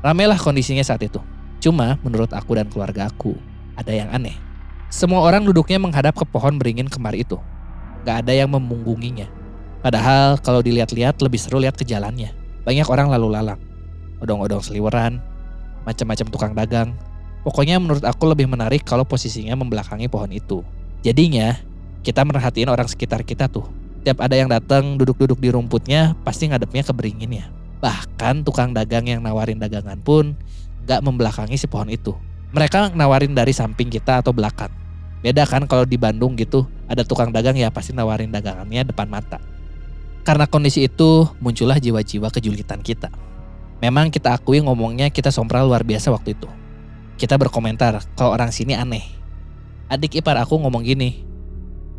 Ramelah kondisinya saat itu. Cuma menurut aku dan keluarga aku, ada yang aneh. Semua orang duduknya menghadap ke pohon beringin kemar itu. Gak ada yang memunggunginya. Padahal kalau dilihat-lihat lebih seru lihat ke jalannya. Banyak orang lalu lalang. Odong-odong seliweran, macam-macam tukang dagang. Pokoknya menurut aku lebih menarik kalau posisinya membelakangi pohon itu. Jadinya, kita merhatiin orang sekitar kita tuh. Tiap ada yang datang duduk-duduk di rumputnya, pasti ngadepnya ke beringinnya. Bahkan tukang dagang yang nawarin dagangan pun gak membelakangi si pohon itu. Mereka nawarin dari samping kita atau belakang. Beda kan kalau di Bandung gitu, ada tukang dagang ya pasti nawarin dagangannya depan mata. Karena kondisi itu muncullah jiwa-jiwa kejulitan kita. Memang kita akui ngomongnya kita sompral luar biasa waktu itu. Kita berkomentar kalau orang sini aneh. Adik ipar aku ngomong gini,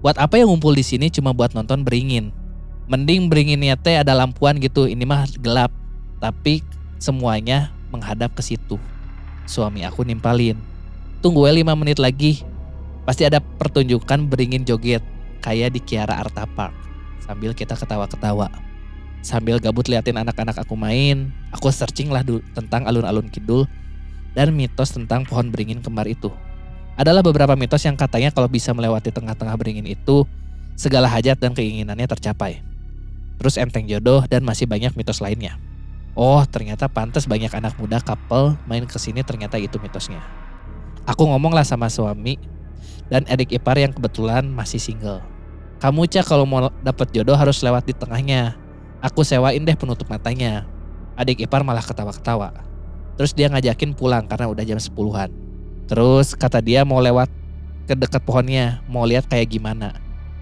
buat apa yang ngumpul di sini cuma buat nonton beringin? Mending beringinnya teh ada lampuan gitu, ini mah gelap. Tapi semuanya menghadap ke situ. Suami aku nimpalin. Tunggu 5 menit lagi, Pasti ada pertunjukan beringin joget kayak di Kiara Arta Park. Sambil kita ketawa-ketawa. Sambil gabut liatin anak-anak aku main, aku searching lah tentang alun-alun kidul dan mitos tentang pohon beringin kembar itu. Adalah beberapa mitos yang katanya kalau bisa melewati tengah-tengah beringin itu, segala hajat dan keinginannya tercapai. Terus enteng jodoh dan masih banyak mitos lainnya. Oh ternyata pantas banyak anak muda couple main ke sini ternyata itu mitosnya. Aku ngomong lah sama suami, dan adik ipar yang kebetulan masih single. Kamu cak kalau mau dapet jodoh harus lewat di tengahnya. Aku sewain deh penutup matanya. Adik ipar malah ketawa-ketawa. Terus dia ngajakin pulang karena udah jam 10-an. Terus kata dia mau lewat ke dekat pohonnya, mau lihat kayak gimana.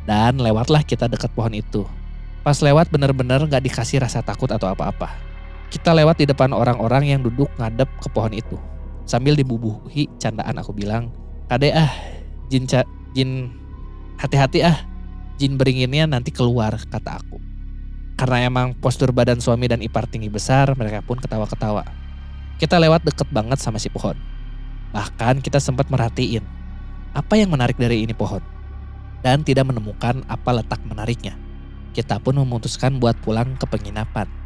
Dan lewatlah kita dekat pohon itu. Pas lewat bener-bener gak dikasih rasa takut atau apa-apa. Kita lewat di depan orang-orang yang duduk ngadep ke pohon itu. Sambil dibubuhi candaan aku bilang, Kade ah jin jin hati-hati ah jin beringinnya nanti keluar kata aku. Karena emang postur badan suami dan ipar tinggi besar, mereka pun ketawa-ketawa. Kita lewat deket banget sama si pohon. Bahkan kita sempat merhatiin apa yang menarik dari ini pohon. Dan tidak menemukan apa letak menariknya. Kita pun memutuskan buat pulang ke penginapan.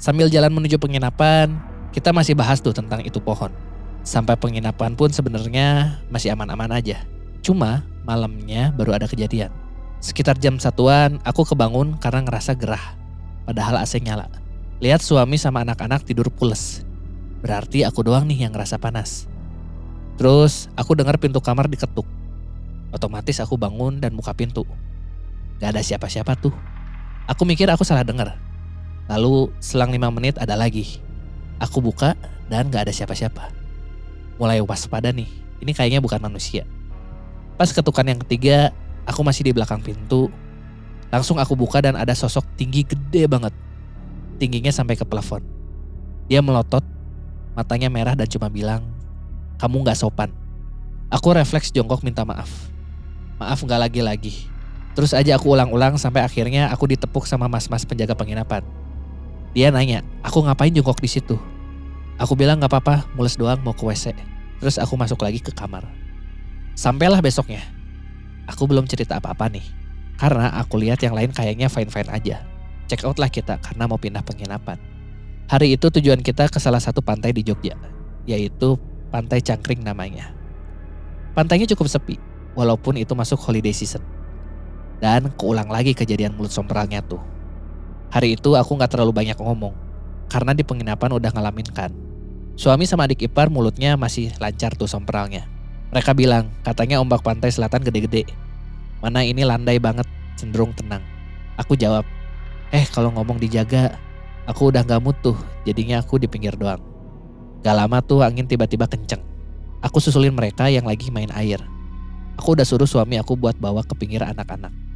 Sambil jalan menuju penginapan, kita masih bahas tuh tentang itu pohon. Sampai penginapan pun sebenarnya masih aman-aman aja. Cuma malamnya baru ada kejadian. Sekitar jam satuan aku kebangun karena ngerasa gerah. Padahal AC nyala. Lihat suami sama anak-anak tidur pules. Berarti aku doang nih yang ngerasa panas. Terus aku dengar pintu kamar diketuk. Otomatis aku bangun dan buka pintu. Gak ada siapa-siapa tuh. Aku mikir aku salah dengar. Lalu selang lima menit ada lagi. Aku buka dan gak ada siapa-siapa. Mulai waspada nih. Ini kayaknya bukan manusia. Pas ketukan yang ketiga, aku masih di belakang pintu. Langsung aku buka dan ada sosok tinggi gede banget. Tingginya sampai ke plafon. Dia melotot, matanya merah dan cuma bilang, kamu gak sopan. Aku refleks jongkok minta maaf. Maaf gak lagi-lagi. Terus aja aku ulang-ulang sampai akhirnya aku ditepuk sama mas-mas penjaga penginapan. Dia nanya, aku ngapain jongkok di situ? Aku bilang gak apa-apa, mules doang mau ke WC. Terus aku masuk lagi ke kamar. Sampailah besoknya. Aku belum cerita apa-apa nih. Karena aku lihat yang lain kayaknya fine-fine aja. Check out lah kita karena mau pindah penginapan. Hari itu tujuan kita ke salah satu pantai di Jogja. Yaitu Pantai Cangkring namanya. Pantainya cukup sepi. Walaupun itu masuk holiday season. Dan keulang lagi kejadian mulut sompralnya tuh. Hari itu aku gak terlalu banyak ngomong. Karena di penginapan udah ngalamin kan. Suami sama adik ipar mulutnya masih lancar tuh sompralnya. Mereka bilang, katanya ombak pantai selatan gede-gede. Mana ini landai banget, cenderung tenang. Aku jawab, eh kalau ngomong dijaga, aku udah gak mutuh, jadinya aku di pinggir doang. Gak lama tuh angin tiba-tiba kenceng. Aku susulin mereka yang lagi main air. Aku udah suruh suami aku buat bawa ke pinggir anak-anak.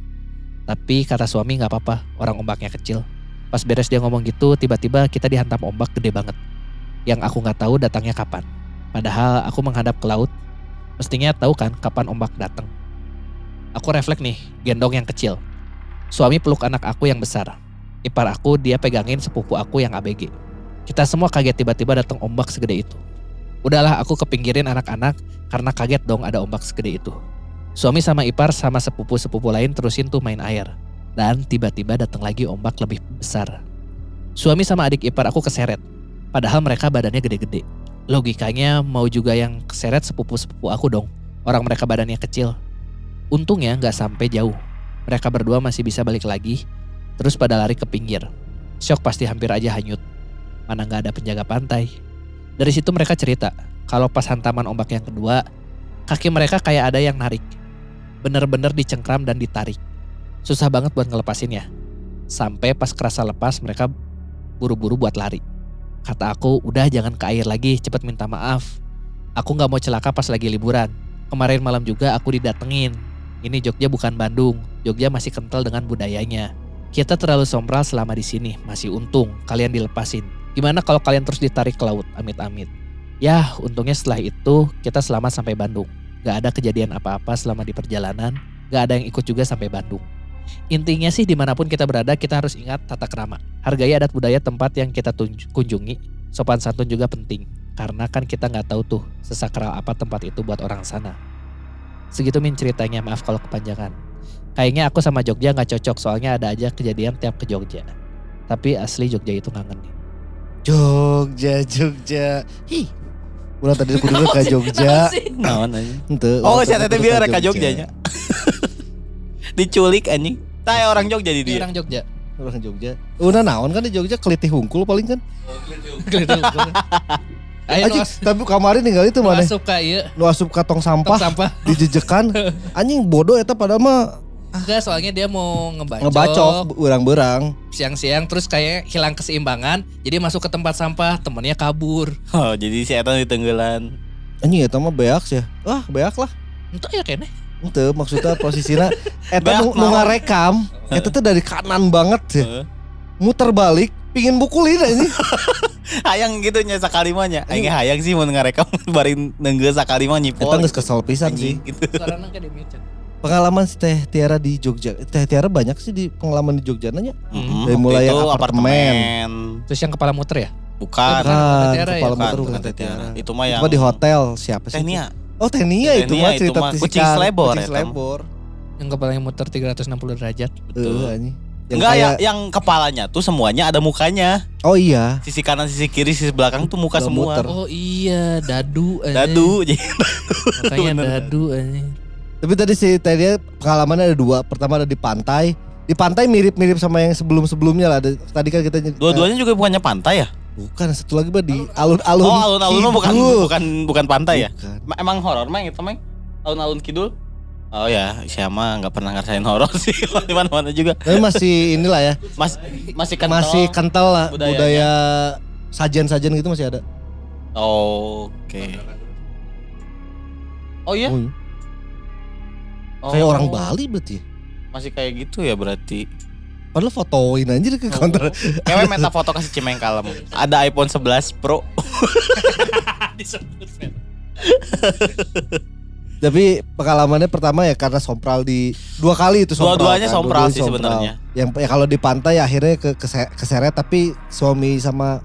Tapi kata suami gak apa-apa, orang ombaknya kecil. Pas beres dia ngomong gitu, tiba-tiba kita dihantam ombak gede banget. Yang aku gak tahu datangnya kapan. Padahal aku menghadap ke laut Mestinya tahu kan kapan ombak datang. Aku refleks nih, gendong yang kecil. Suami peluk anak aku yang besar. Ipar aku dia pegangin sepupu aku yang ABG. Kita semua kaget tiba-tiba datang ombak segede itu. Udahlah aku kepinggirin anak-anak karena kaget dong ada ombak segede itu. Suami sama ipar sama sepupu-sepupu lain terusin tuh main air. Dan tiba-tiba datang lagi ombak lebih besar. Suami sama adik ipar aku keseret. Padahal mereka badannya gede-gede. Logikanya mau juga yang keseret sepupu-sepupu aku dong. Orang mereka badannya kecil. Untungnya nggak sampai jauh. Mereka berdua masih bisa balik lagi. Terus pada lari ke pinggir. Shock pasti hampir aja hanyut. Mana nggak ada penjaga pantai. Dari situ mereka cerita kalau pas hantaman ombak yang kedua, kaki mereka kayak ada yang narik. Bener-bener dicengkram dan ditarik. Susah banget buat ngelepasinnya. Sampai pas kerasa lepas mereka buru-buru buat lari. Kata aku, udah jangan ke air lagi, cepet minta maaf. Aku nggak mau celaka pas lagi liburan. Kemarin malam juga aku didatengin. Ini Jogja bukan Bandung. Jogja masih kental dengan budayanya. Kita terlalu sombral selama di sini, masih untung kalian dilepasin. Gimana kalau kalian terus ditarik ke laut, amit-amit. Ya, untungnya setelah itu kita selamat sampai Bandung. Gak ada kejadian apa-apa selama di perjalanan, gak ada yang ikut juga sampai Bandung. Intinya sih di mana pun kita berada kita harus ingat tata kerama. Hargai adat budaya tempat yang kita kunjungi. Sopan santun juga penting. Karena kan kita nggak tahu tuh sesakral apa tempat itu buat orang sana. Segitu min ceritanya, maaf kalau kepanjangan. Kayaknya aku sama Jogja nggak cocok soalnya ada aja kejadian tiap ke Jogja. Tapi asli Jogja itu ngangen nih. Jogja, Jogja. Hi. Ulah tadi aku dulu ke Jogja. Naon aja. Henteu. Oh, si tadi Tete kudu biar ka reka Jogjanya. Diculik anjing. Tah orang Jogja di dia. Orang Jogja. Orang Jogja. Udah naon kan di Jogja kelitih hungkul paling kan. Kelihatan gua. Ayo tapi kemarin tinggal itu mana? asup ka ieu Nu asup ka tong tong sampah sampah. dijejekan. Anjing bodoh eta pada mah Enggak, soalnya dia mau ngebacok, ngebacok berang-berang. siang-siang terus kayak hilang keseimbangan, jadi masuk ke tempat sampah, temennya kabur. Oh, jadi si Eta ditenggelan. Anjing eta mah beak sih. Ah, beak lah. Itu ya kayaknya. Ente maksudnya posisinya eta nu, nu naon? ngarekam eta tuh dari kanan banget sih. Heeh. Muter balik pingin bukulin ini. Hayang gitu nya sakali mah nya. Aing hayang sih mun ngarekam bari neunggeus sakali mah nyipol. Eta geus kesel pisan sih. Gitu. Suaranya kayak di mute. Pengalaman si Teh Tiara di Jogja. Teh Tiara banyak sih di pengalaman di Jogja nanya. Mm-mm. Dari mulai itu yang apartemen. Terus yang kepala muter ya? Bukan. Bukan. Teh Tiara ya? Kepala Bukan, motor bukan bukan Teh Tiara. Itu mah yang Itu mah di hotel siapa sih? Tehnia. Oh Tenia itu mah itu cerita tisikan. kucing selebor Kucing selebor. Yang kepalanya muter 360 derajat. Betul. Anjing. Yang Enggak ya, kayak- yang kepalanya tuh semuanya ada mukanya. Oh iya. Sisi kanan, sisi kiri, sisi belakang tuh muka Udah semua. muter. Oh iya, dadu. Dadu. Makanya dadu anjing. Tapi tadi si Tenia pengalamannya ada dua. Pertama ada di pantai. Di pantai mirip-mirip sama yang sebelum-sebelumnya lah. Tadi kan kita Dua-duanya juga bukannya pantai ya? bukan satu lagi mah di alun-alun. Oh, alun-alun mah bukan bukan bukan pantai ya? Bukan. Ma- Emang horor mah itu mah? Alun-alun kidul? Oh ya, saya mah nggak pernah ngerasain horor sih di mana-mana juga. Tapi masih inilah ya. Mas masih kental. Masih kental lah budayanya. budaya sajian-sajian gitu masih ada. Oke. Oh iya? Oh, iya. Oh, Kayak orang Bali berarti. Masih kayak gitu ya berarti. Padahal fotoin aja ke Oh. counter. Kayak minta foto kasih cimeng kalem. Ada iPhone 11 Pro. Disebut. Tapi pengalamannya pertama ya karena sompral di dua kali itu sompral. Dua-duanya kan, sompral dua-duanya sih sebenarnya. Yang ya kalau di pantai akhirnya ke kese- keseret tapi suami sama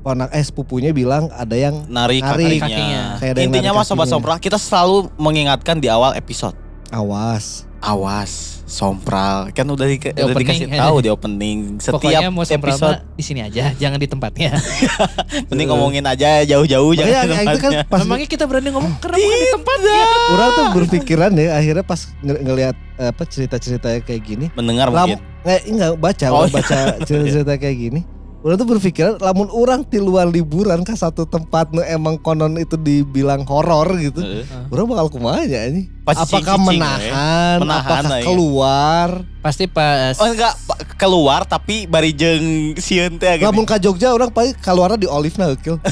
ponak eh sepupunya bilang ada yang Narik, Narik kakinya. Kayak ada yang Intinya mah sobat sompral kita selalu mengingatkan di awal episode. Awas. Awas, sompral. Kan udah, di, Di udah dikasih opening. tahu di opening. Setiap Pokoknya mau sompral episode di sini aja, jangan di tempatnya. mending ngomongin aja jauh-jauh jangan di itu kan tempatnya. pas Memangnya kita berani ngomong karena bukan di tempatnya. orang tuh berpikiran ya akhirnya pas ng- ngelihat apa cerita-cerita kayak gini. Mendengar Lam, mungkin. nggak enggak baca, Oh, baca cerita-cerita kayak gini. Orang tuh berpikiran lamun orang di luar liburan ke satu tempat nu emang konon itu dibilang horor gitu. Heeh. Orang bakal kumaha ya ini? Pas Apakah cicing-cicing, menahan, Menahan, apakah ya. keluar? Pasti pas Oh enggak keluar tapi bari jeung sieun teh gitu. Lamun ke Jogja orang paling keluarnya di Olive nah heukeul.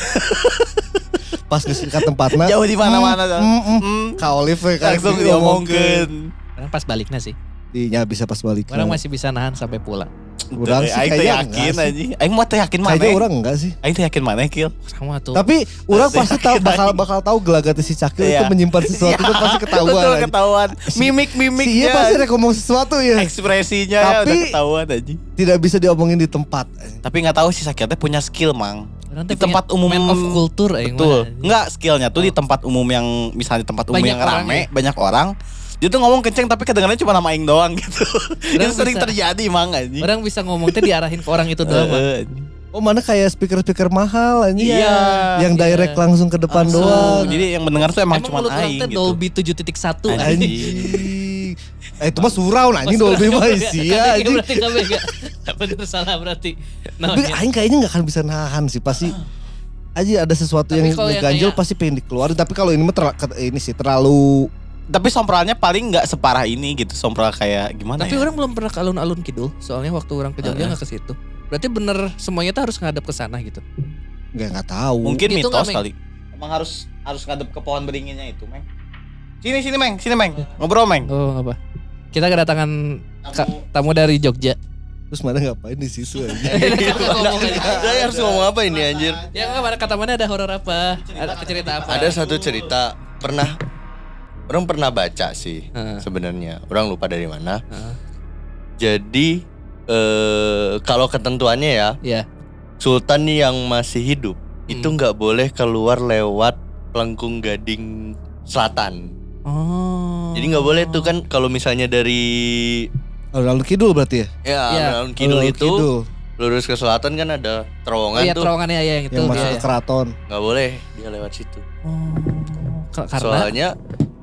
Pas geus ka tempatna. Jauh di mana-mana. Hmm, hmm, hmm. Hmm, Ka Olive we, ka langsung diomongkeun. Orang pas baliknya sih. Dinya bisa pas balik. Orang masih bisa nahan sampai pulang. Urang sih Aing kayaknya yakin aja. Aing mah teh yakin mana? Kayaknya orang enggak sih. Aing teh yakin mana kill? Sama tuh. Tapi orang Pasti tahu bakal bakal tahu gelagatnya si Cakil itu Iya. menyimpan sesuatu itu pasti ketahuan. Betul ketahuan. Si- Mimik-mimiknya. Si iya pasti rek ngomong sesuatu ya. ekspresinya ya Tapi- udah ketahuan aja. Tidak bisa diomongin di tempat. Tapi nggak tahu si Sakil teh punya skill, Mang. Orang Di tempat umum man of culture eh, Betul. Enggak skillnya tuh di tempat umum yang misalnya tempat umum Banyak yang orang rame, ya? banyak orang. Dia tuh ngomong kenceng tapi kedengarannya cuma nama aing doang gitu. Itu Orang sering bisa- terjadi, Mang anjing. Orang bisa ngomong teh diarahin ke orang itu doang. Heeh. Oh mana kayak speaker-speaker mahal anjing. Iya. Yang Iya. direct langsung ke depan Langsung. doang. Jadi yang mendengar tuh emang, Emang cuma aing gitu. Dolby 7.1 Anjing. anjing. Eh itu mah surau nah anjing Dolby mah sia anjing. Berarti kamu enggak. Bener salah berarti. Nah, Tapi aing kayaknya gak akan bisa nahan sih pasti aja ada sesuatu Tapi yang kalau yang ganjel kayak- pasti pengen dikeluarin tapi kalau ini mah ini sih terlalu Tapi sompralnya paling nggak separah ini gitu. Sompral kayak gimana Tapi ya? orang belum pernah ke alun-alun kidul. Soalnya waktu orang ke Jogja nggak ke situ. Berarti bener semuanya tuh harus ngadep ke sana gitu. nggak nggak tahu Mungkin Itu mitos nggak, kali. Emang harus harus ngadep ke pohon beringinnya itu, Meng. Sini sini, Meng. Sini, Meng. Ngobrol, Meng. Oh apa? Kita kedatangan ka- tamu dari Jogja. terus mana ngapain di situ aja Ngomong aja. Saya harus ngomong apa ini anjir? Ya enggak pada kata mana ada horor apa? Ada cerita apa? Ada satu cerita pernah orang pernah baca sih Heeh. sebenarnya. Orang lupa dari mana. Heeh. Jadi eh kalau ketentuannya ya, Iya. sultan yang masih hidup itu Hmm. nggak boleh keluar lewat Pelengkung Gading Selatan. Oh. Jadi nggak boleh tuh kan kalau misalnya dari lalu kidul berarti ya ya Iya. alun kidul Alun itu Kidul, lurus ke selatan kan ada Oh terowongan iya tuh. terowongannya ya yang itu. yang iya, masuk iya. ke keraton Nggak boleh dia lewat situ. Oh. Ka- Karena Soalnya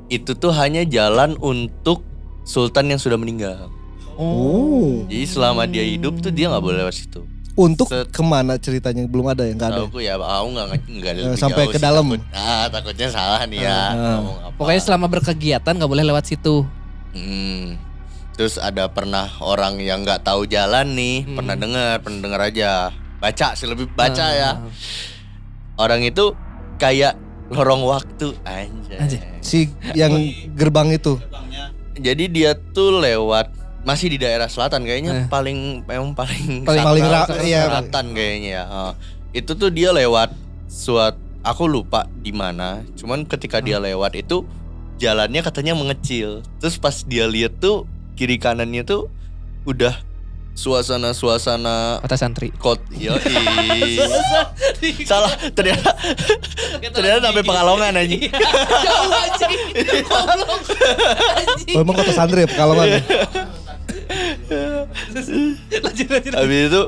itu tuh hanya jalan untuk sultan yang sudah meninggal. oh Jadi selama dia hidup tuh dia nggak boleh lewat situ. untuk Set. ke mana ceritanya belum ada yang nggak ada Tahu aku ya, aku nggak nggak ada Eh, sampai jauh ke dalam. takut- ah takutnya salah nih ya. Ngomong apa. Pokoknya selama berkegiatan nggak boleh lewat situ. Hmm. Terus ada pernah orang yang nggak tahu jalan nih, Hmm. pernah dengar, pernah dengar aja, baca sih lebih baca Ah. ya. Orang itu kayak lorong waktu anjay. Anjay. si yang gerbang itu Jadi dia tuh lewat masih di daerah selatan kayaknya Eh. paling memang paling Paling- paling ra- selatan, iya. selatan kayaknya ya. Ah. itu tuh dia lewat suat aku lupa di mana. Cuman ketika dia lewat itu jalannya katanya mengecil. Terus pas dia lihat tuh kiri kanannya tuh udah suasana-suasana Kata santri. kot yo salah ternyata ternyata sampai Pekalongan anjing Jauh anjing. Goblok. Anjing. oh, emang kota santri ya pekalongan ya? Lanjut lanjut. Habis itu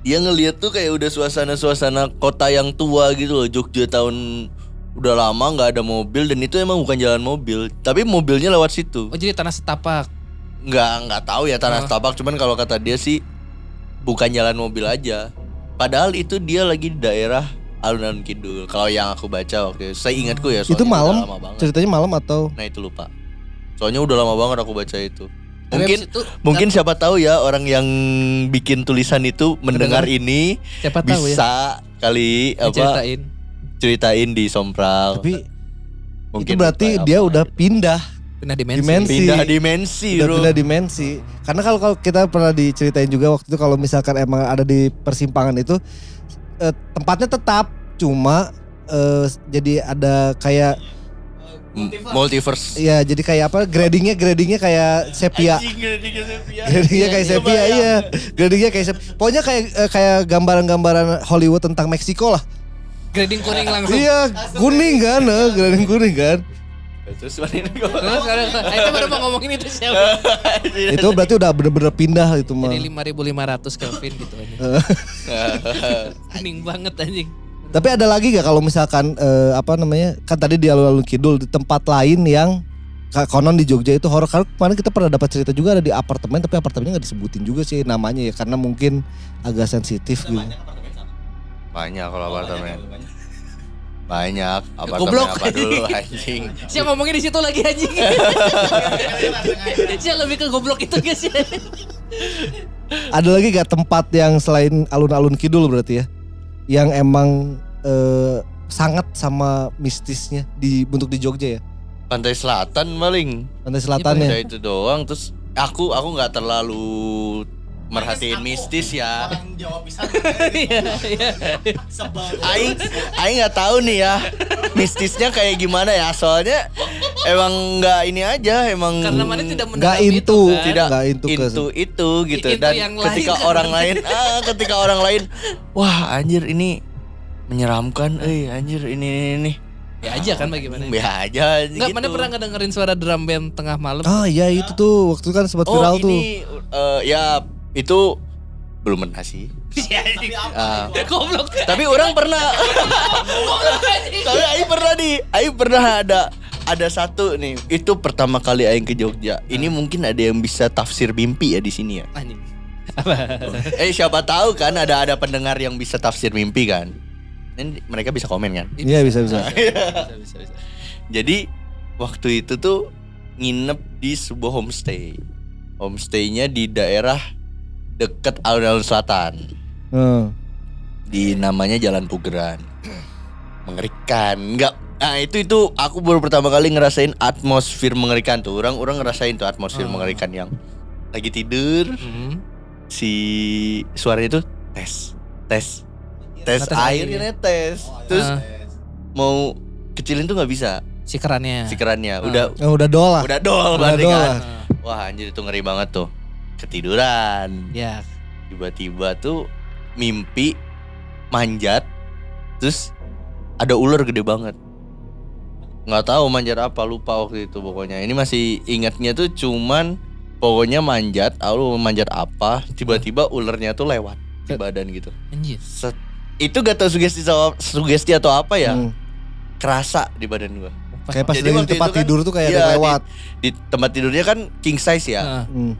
dia ngeliat tuh kayak udah suasana-suasana kota yang tua gitu loh Jogja tahun udah lama nggak ada mobil dan itu emang bukan jalan mobil tapi mobilnya lewat situ Oh jadi tanah setapak. Nggak nggak tahu ya tanah Oh. setapak cuman kalau kata dia sih bukan jalan mobil aja padahal itu dia lagi di daerah alun-alun kidul kalau yang aku baca waktu itu saya ingatku ya itu malam ceritanya malam atau nah itu lupa soalnya udah lama banget aku baca itu mungkin itu, Mungkin siapa tahu ya orang yang bikin tulisan itu mendengar ini siapa tahu ya. bisa kali apa Ceritain. ceritain di Sompral. tapi Mungkin itu berarti dia udah gitu. pindah Pindah dimensi. Dimensi. pindah dimensi, udah bro. pindah dimensi karena kalau kalau kita pernah diceritain juga waktu itu kalau misalkan emang ada di persimpangan itu eh, tempatnya tetap cuma eh, jadi ada kayak M- multiverse. ya jadi kayak apa gradingnya gradingnya kayak sepia Anjing, gradingnya sepia. gradingnya kayak Iya, sepia iya gradingnya kayak sepia pokoknya kayak eh, kayak gambaran-gambaran Hollywood tentang Meksiko lah Grading kuning langsung. iya kuning kan eh, grading kuning kan Terus mana ini Terus sekarang itu baru mau ngomongin itu siapa? itu berarti udah bener-bener pindah itu mah Jadi 5500 Kelvin gitu aja. Kuning banget anjing. Tapi ada lagi gak kalau misalkan eh, apa namanya kan tadi di alun-alun kidul di tempat lain yang konon di Jogja itu horor karena kemarin kita pernah dapat cerita juga ada di apartemen tapi apartemennya nggak disebutin juga sih namanya ya karena mungkin agak sensitif gitu. Banyak kalau apartemen. Banyak apartemen Goblok. apa dulu anjing. Siapa ngomongin di situ lagi anjing. Siapa lebih ke goblok itu guys ya. Ada lagi gak tempat yang selain alun-alun kidul berarti ya yang emang eh, sangat sama mistisnya di bentuk di Jogja ya Pantai Selatan paling. pantai selatannya. Udah itu doang terus aku aku nggak terlalu merhatiin mistis ya. Iya, iya. Aing Aing nggak tahu nih ya mistisnya kayak gimana ya soalnya emang nggak ini aja emang Karena mana tidak Nggak itu kan. tidak Nggak ke- into itu gitu Into dan yang ketika lain orang lain ah ketika orang lain wah anjir ini menyeramkan eh anjir ini ini, ini. Ya aja kan bagaimana. ya aja Enggak, gitu. mana pernah ngedengerin suara drum band tengah malam? Ah iya itu tuh waktu itu kan sempat oh viral tuh. ini eh, ya itu belum pernah sih. Ah, Goblok. tapi orang pernah. Tapi Aing pernah nih. Aing pernah ada ada satu nih. Itu pertama kali Aing ke Jogja. Ini mungkin ada yang bisa tafsir mimpi ya di sini ya? Anjing. eh siapa tahu kan ada ada pendengar yang bisa tafsir mimpi kan? Ini mereka bisa komen kan? Iya bisa. Bisa. Bisa, bisa, bisa. jadi waktu itu tuh nginep di sebuah homestay. Homestaynya di daerah deket alun-alun selatan Heeh. di namanya Jalan Pugeran. Mengerikan. Enggak Nah itu itu aku baru pertama kali ngerasain atmosfer mengerikan tuh. Orang orang ngerasain tuh atmosfer Ah. mengerikan yang lagi tidur Hmm. si suaranya tuh tes tes tes Ngetes air air. ya tes. Terus Ah. mau kecilin tuh nggak bisa Si kerannya. sikerannya. Ah. Udah Oh, udah dol lah. udah dol Udah dol kan. Ah, Wah anjir itu ngeri banget tuh. Ketiduran. Ya. tiba-tiba tuh mimpi manjat terus ada ular gede banget nggak tahu manjat apa lupa waktu itu pokoknya ini masih ingatnya tuh cuman pokoknya manjat aku manjat apa tiba-tiba ularnya tuh lewat di badan gitu Anjir. Set. itu gak tau sugesti atau sugesti atau apa ya Hmm. kerasa di badan gua Kayak pas Jadi lagi di waktu tempat itu kan- tidur tuh kayak ada yang di- lewat. di tempat tidurnya kan king size ya Ah. Hmm.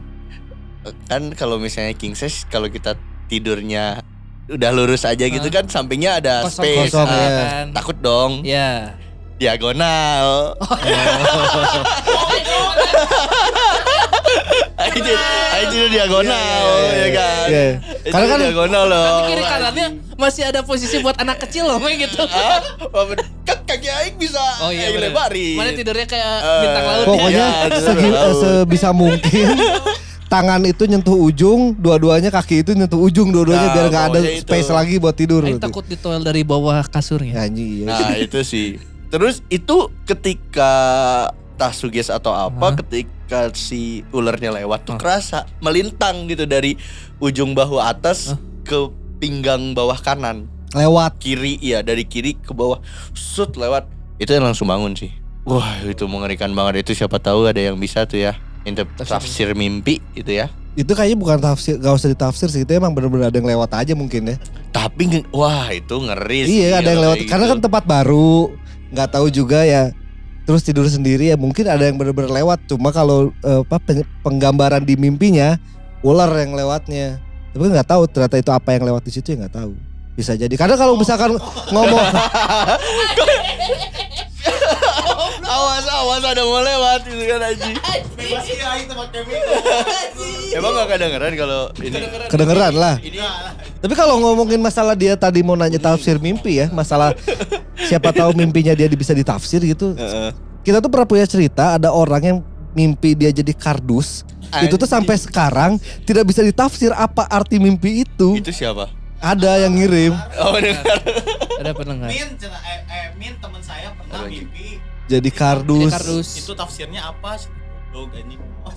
Kan kalau misalnya king size kalau kita tidurnya udah lurus aja gitu Ah. kan sampingnya ada Kosong, space kosong, Ah, ya. kan. takut dong Ya. diagonal Ayo ayo diagonal ya kan Iya. Itu Karena kan- diagonal loh Tapi kiri kanannya masih ada posisi buat anak kecil loh kayak gitu. Ah, kan kaki aing bisa Oh iya aing lebarin Mana tidurnya kayak Eh, bintang laut Pokoknya Iya, tahu. eh, sebisa mungkin tangan itu nyentuh ujung, dua-duanya kaki itu nyentuh ujung, dua-duanya Nah, biar nggak ada itu. space lagi buat tidur. Aing gitu. takut ditoel dari bawah kasurnya. Ya, anjing, iya. Nah itu sih Terus itu ketika tas suges atau apa Hah? ketika si ularnya lewat tuh Hah? kerasa melintang gitu dari ujung bahu atas Hah? ke pinggang bawah kanan Lewat. kiri ya dari kiri ke bawah sut lewat itu yang langsung bangun sih wah itu mengerikan banget itu siapa tahu ada yang bisa tuh ya Tafsir tafsir mimpi itu ya Itu kayaknya bukan tafsir, gak usah ditafsir sih. Itu emang bener-bener ada yang lewat aja mungkin ya. tapi wah itu ngeri sih Iya, ada yang lewat. kayak Karena gitu. kan tempat baru, nggak tahu juga ya. Terus tidur sendiri ya mungkin ada yang bener-bener lewat. Cuma kalau eh, apa peng- penggambaran di mimpinya ular yang lewatnya. Tapi nggak tahu ternyata itu apa yang lewat di situ ya nggak tahu. Bisa jadi. Karena kalau misalkan ngomong awas awas ada mau lewat gitu kan Aji emang gak kedengeran kalau ini kedengeran lah. ini Tapi kalau ngomongin masalah dia tadi mau nanya tafsir mimpi ya, masalah siapa tahu mimpinya dia bisa ditafsir gitu. Heeh. Kita tuh pernah punya cerita ada orang yang mimpi dia jadi kardus. Itu tuh sampai sekarang tidak bisa ditafsir apa arti mimpi itu. itu siapa Ada yang ngirim oh dengar Ada pendengar. Min, eh, eh, Min teman saya pernah lagi? mimpi jadi Jadi kardus. kardus. itu tafsirnya apa? Goblok anjing. Oh.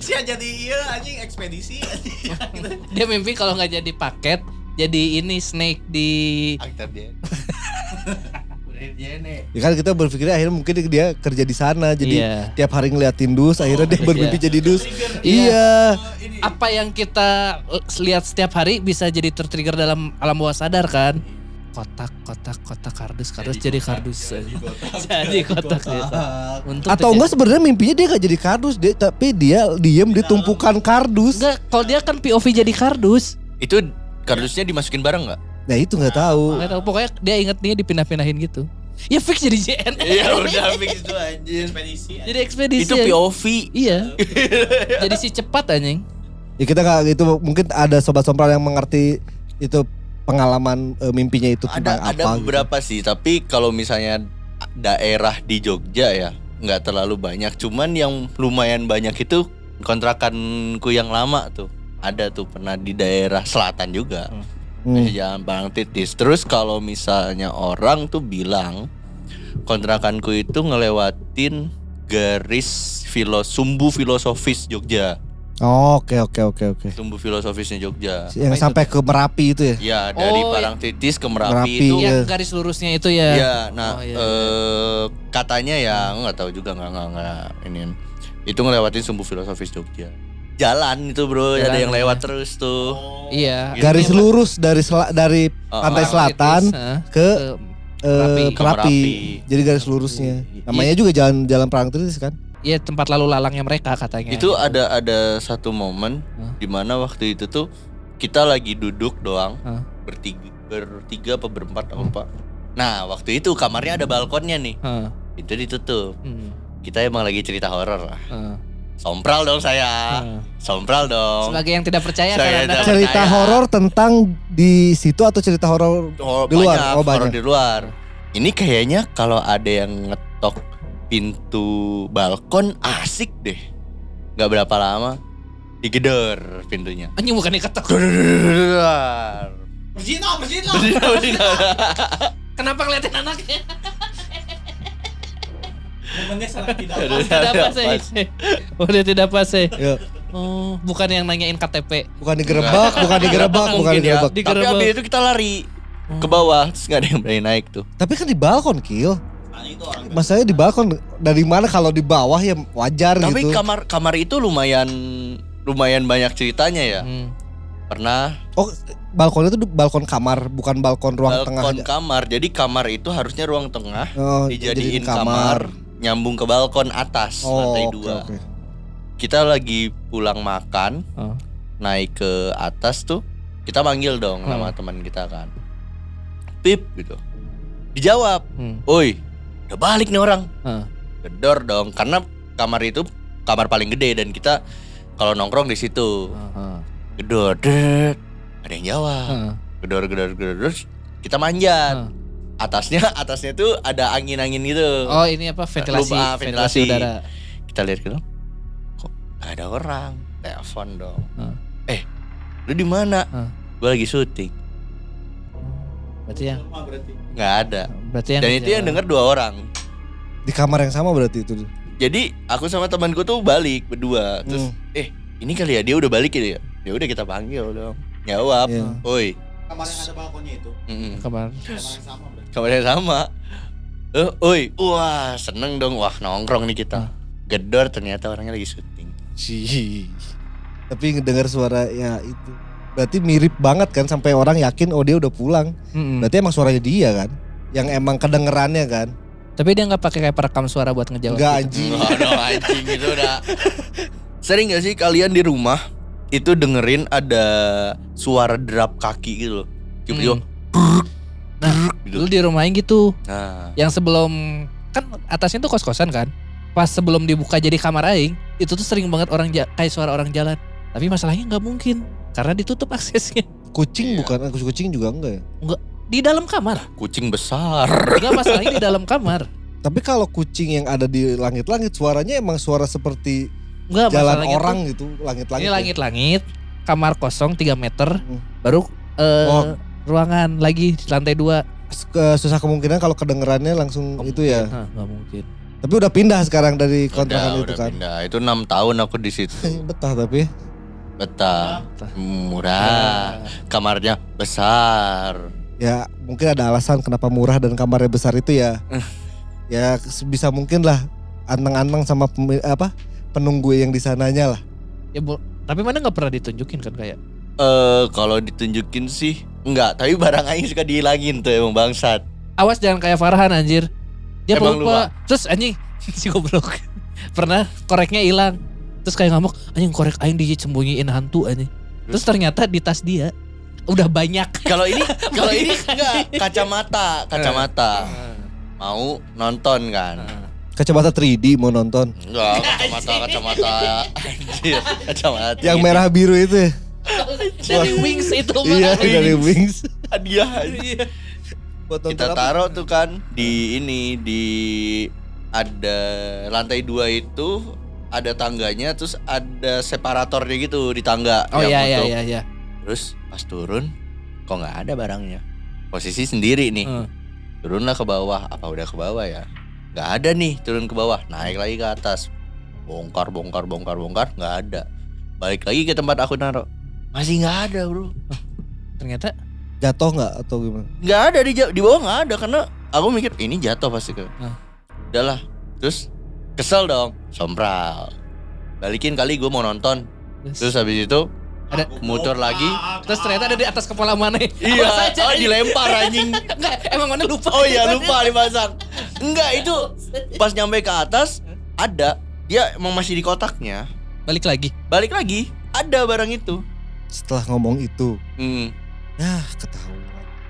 Sia jadi iya anjing ekspedisi anjing. Dia mimpi kalau nggak jadi paket, jadi ini snake di aktor dia Ya kan kita berpikir akhirnya mungkin dia kerja di sana jadi Iya. tiap hari ngeliatin dus akhirnya dia bermimpi Iya. jadi dus. Iya. Iya. apa yang kita lihat setiap hari bisa jadi tertrigger dalam alam bawah sadar kan? Kotak, kotak, kotak kardus, kardus jadi, kardus. jadi kotak gitu. Untuk Atau enggak sebenarnya mimpinya dia gak jadi kardus dia tapi dia diem di tumpukan kardus. Enggak, kalau dia kan POV jadi kardus. itu kardusnya dimasukin bareng nggak Nah itu nggak tahu. Nggak tahu, pokoknya dia inget nih dipindah-pindahin gitu. Ya fix jadi JN. iya udah fix itu anjir ekspedisi. Jadi ekspedisi. itu ya. POV Iya. jadi si cepat anjing. Ya kita nggak gitu mungkin ada sobat sompral yang mengerti itu pengalaman eh, mimpinya itu tentang ada ada apa. gitu. beberapa sih tapi kalau misalnya daerah di Jogja ya nggak terlalu banyak cuman yang lumayan banyak itu kontrakanku yang lama tuh ada tuh pernah di daerah selatan juga Hmm. Di jalan Parang Titis terus kalau misalnya orang tuh bilang kontrakanku itu ngelewatin garis filo sumbu filosofis Jogja Oh, Oke oke oke oke. sumbu filosofisnya Jogja Yang itu? sampai ke Merapi itu ya. ya dari Oh, Parang Titis ke Merapi, Merapi, itu Iya. Yang garis lurusnya itu ya. Ya, nah Oh, iya, eh, katanya ya nggak tahu juga nggak nggak nggak ini itu ngelewatin sumbu filosofis Jogja. Jalan itu bro, Jalan, ada yang lewat ya. terus tuh. Iya. Gitu. Garis lurus dari sela- dari Oh, pantai oh. selatan Heeh. ke Ke- eh, Merapi. Merapi. Jadi garis lurusnya. Iya. Namanya juga jalan jalan Perang Tritis kan? Iya tempat lalu lalangnya mereka katanya. Itu ada ada satu momen Hah? di mana waktu itu tuh kita lagi duduk doang Hah? bertiga bertiga apa berempat apa apa. Nah waktu itu kamarnya ada balkonnya nih, Heeh. itu ditutup. Hmm. Kita emang lagi cerita horor lah. Heeh. Sompral dong saya, Heeh. sompral dong. Sebagai yang tidak percaya Saya tidak Cerita horor tentang di situ atau cerita horor Oh, Di luar, banyak, oh, banyak. horor di luar. Ini kayaknya kalau ada yang ngetok pintu balkon asik deh. Gak berapa lama digedor pintunya. Anjing bukan diketok. Berdina, berdina. Kenapa ngeliatin anaknya? Aduh, tidak pas pas. sih. Udah tidak pas sih. ya, Oh, bukan yang nanyain KTP. bukan digerebek, bukan digerebek, bukan Mungkin ya. digerebek. Tapi Digerebek. abis itu kita lari ke bawah terus gak ada yang berani naik tuh. Tapi kan di balkon, Kil. Masalahnya di balkon dari mana kalau di bawah ya wajar Tapi gitu. kamar kamar itu lumayan lumayan banyak ceritanya ya. Hmm. Pernah Oh, balkon itu balkon kamar, bukan balkon ruang tengah. balkon kamar. Jadi kamar itu harusnya ruang tengah Oh, dijadiin kamar, nyambung ke balkon atas Oh, lantai dua. oke. Kita lagi pulang makan, Oh. naik ke atas tuh, kita manggil dong Hmm. nama teman kita kan. Pip gitu. Dijawab, Hmm. "Oi, udah balik nih orang." Heeh. Gedor dong, karena kamar itu kamar paling gede dan kita kalau nongkrong di situ. Heeh. Gedor, det. ada yang jawab. Heeh. Gedor, gedor, gedor, terus kita manjat. Heeh. Atasnya, atasnya tuh ada angin-angin gitu. Oh ini apa ventilasi, Lupa, ventilasi ventilasi. udara. kita lihat ke dalam kok gak ada orang telepon dong Hah. eh lu di mana Hah. gue lagi syuting Berarti yang nggak ada berarti yang dan itu yang denger dua orang Di kamar yang sama berarti itu. jadi aku sama temanku tuh balik berdua terus Hmm. eh ini kali ya dia udah balik ya ya udah kita panggil dong jawab Iya. oi Kamar yang ada balkonnya itu. Mm-mm. kamar. Kamar yang sama berarti. Kamarnya sama eh oi wah seneng dong wah nongkrong nih kita gedor ternyata orangnya lagi syuting Sih. Tapi ngedengar suara ya itu. Berarti mirip banget kan sampai orang yakin oh dia udah pulang. Mm-mm. Berarti emang suaranya dia kan. Yang emang kedengerannya kan. Tapi dia nggak pakai kayak perekam suara buat ngejawab. Enggak gitu. anjing. Waduh anjing itu udah Sering gak sih kalian di rumah Itu dengerin ada suara derap kaki gitu loh Tiba-tiba Hmm. Nah, gitu. Dulu di rumahnya gitu. Nah Yang sebelum kan atasnya tuh kos-kosan kan. Pas sebelum dibuka jadi kamar aing, itu tuh sering banget orang kayak suara orang jalan. Tapi masalahnya nggak mungkin karena ditutup aksesnya Kucing Iya. bukan kucing juga enggak ya. di dalam kamar. kucing besar Enggak masalahnya di dalam kamar. Tapi kalau kucing yang ada di langit-langit suaranya emang suara seperti Enggak jalan orang tuh- gitu, langit-langit. Ini ya. langit-langit, kamar kosong 3 meter, Hmm. baru eh, Oh. Ruangan lagi di lantai 2. Ke- susah kemungkinan kalau kedengerannya langsung itu ya. Nah, nggak mungkin. Tapi udah pindah sekarang dari Udah, kontrakan itu udah kan. pindah. Itu enam tahun aku di situ. Betah tapi. Betah, murah, kamarnya besar. Ya mungkin ada alasan kenapa murah dan kamarnya besar itu ya. ya bisa mungkin lah anteng-anteng sama apa penunggu yang di sananya lah. Ya, bu- tapi mana nggak pernah ditunjukin kan kayak. Eh kalau ditunjukin sih enggak, tapi barang aing suka dihilangin tuh emang bangsat. Awas jangan kayak Farhan anjir. Dia Emang lupa. Terus anjing si goblok. Pernah koreknya hilang. Terus kayak ngamuk, anjing korek aing disembunyiin hantu anjing. Terus ternyata di tas dia udah banyak. Kalau ini kalau ini enggak kacamata, kacamata. Mau nonton kan? Kacamata 3D mau nonton. Enggak, kacamata, kacamata. Anjir, kacamata. Yang merah biru itu ya. Dari Wings itu mah. Iya dari Wings. hadiah. Buat nonton Kita taruh tuh kan di ini di ada lantai dua itu ada tangganya terus ada separatornya gitu di tangga. Oh yang iya iya iya iya. Terus pas turun kok nggak ada barangnya. Posisi sendiri nih. Hmm. Turunlah ke bawah. Apa udah ke bawah ya? Nggak ada nih turun ke bawah. Naik lagi ke atas. Bongkar bongkar bongkar bongkar nggak ada. Balik lagi ke tempat aku naruh. Masih nggak ada bro. Ternyata Jatuh nggak atau gimana? nggak ada di di bawah nggak ada karena aku mikir ini jatuh pasti ke Nah. udahlah terus kesel dong sompral balikin kali gue mau nonton terus habis itu Ada- muter lagi terus ternyata ada di atas kepala mana? iya Awas aja. oh, dilempar anjing Enggak, emang mana lupa. oh iya lupa dipasang enggak itu pas nyampe ke atas ada dia emang masih di kotaknya Balik lagi. balik lagi ada barang itu Setelah ngomong itu, hmm. ya ketahuan.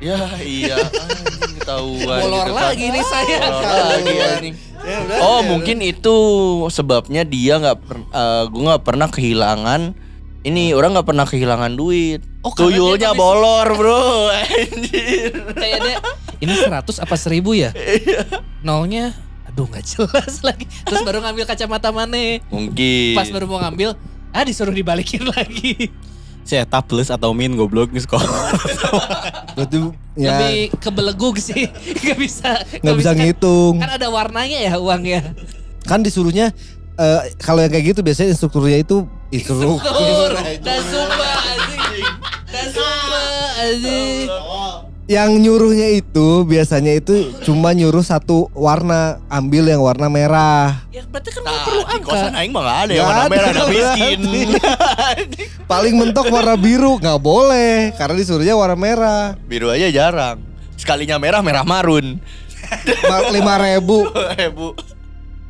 ya iya anjing ketahuan Molor gitu kan. lagi nih saya. Molor lagi anjing Oh mungkin itu sebabnya dia nggak per, eh, gue nggak pernah kehilangan ini orang nggak pernah kehilangan duit. Oh, Tuyulnya bolor bro, anjir. Kayak dia ini 100 apa 1000 ya? Nolnya aduh nggak jelas lagi. Terus baru ngambil kacamata mana? Mungkin. Pas baru mau ngambil, ah disuruh dibalikin lagi. Si eta plus atau min goblok geus kok. Berarti ya Lebih kebelegug sih. Gak bisa. nggak bisa ngitung. Kan ada warnanya ya uangnya. Kan disuruhnya eh, kalau yang kayak gitu biasanya instrukturnya itu Tur, instruktur. dan sumba anjing. Dan sumba anjing. Yang nyuruhnya itu biasanya itu cuma nyuruh satu warna, ambil yang warna merah. Ya berarti kan nggak Nah, perlu di kosan angka. aing mah ada yang warna merah, ada miskin. Paling mentok warna biru nggak boleh karena disuruhnya warna merah. Biru aja jarang. Sekalinya merah merah marun. Lima ribu. Bu.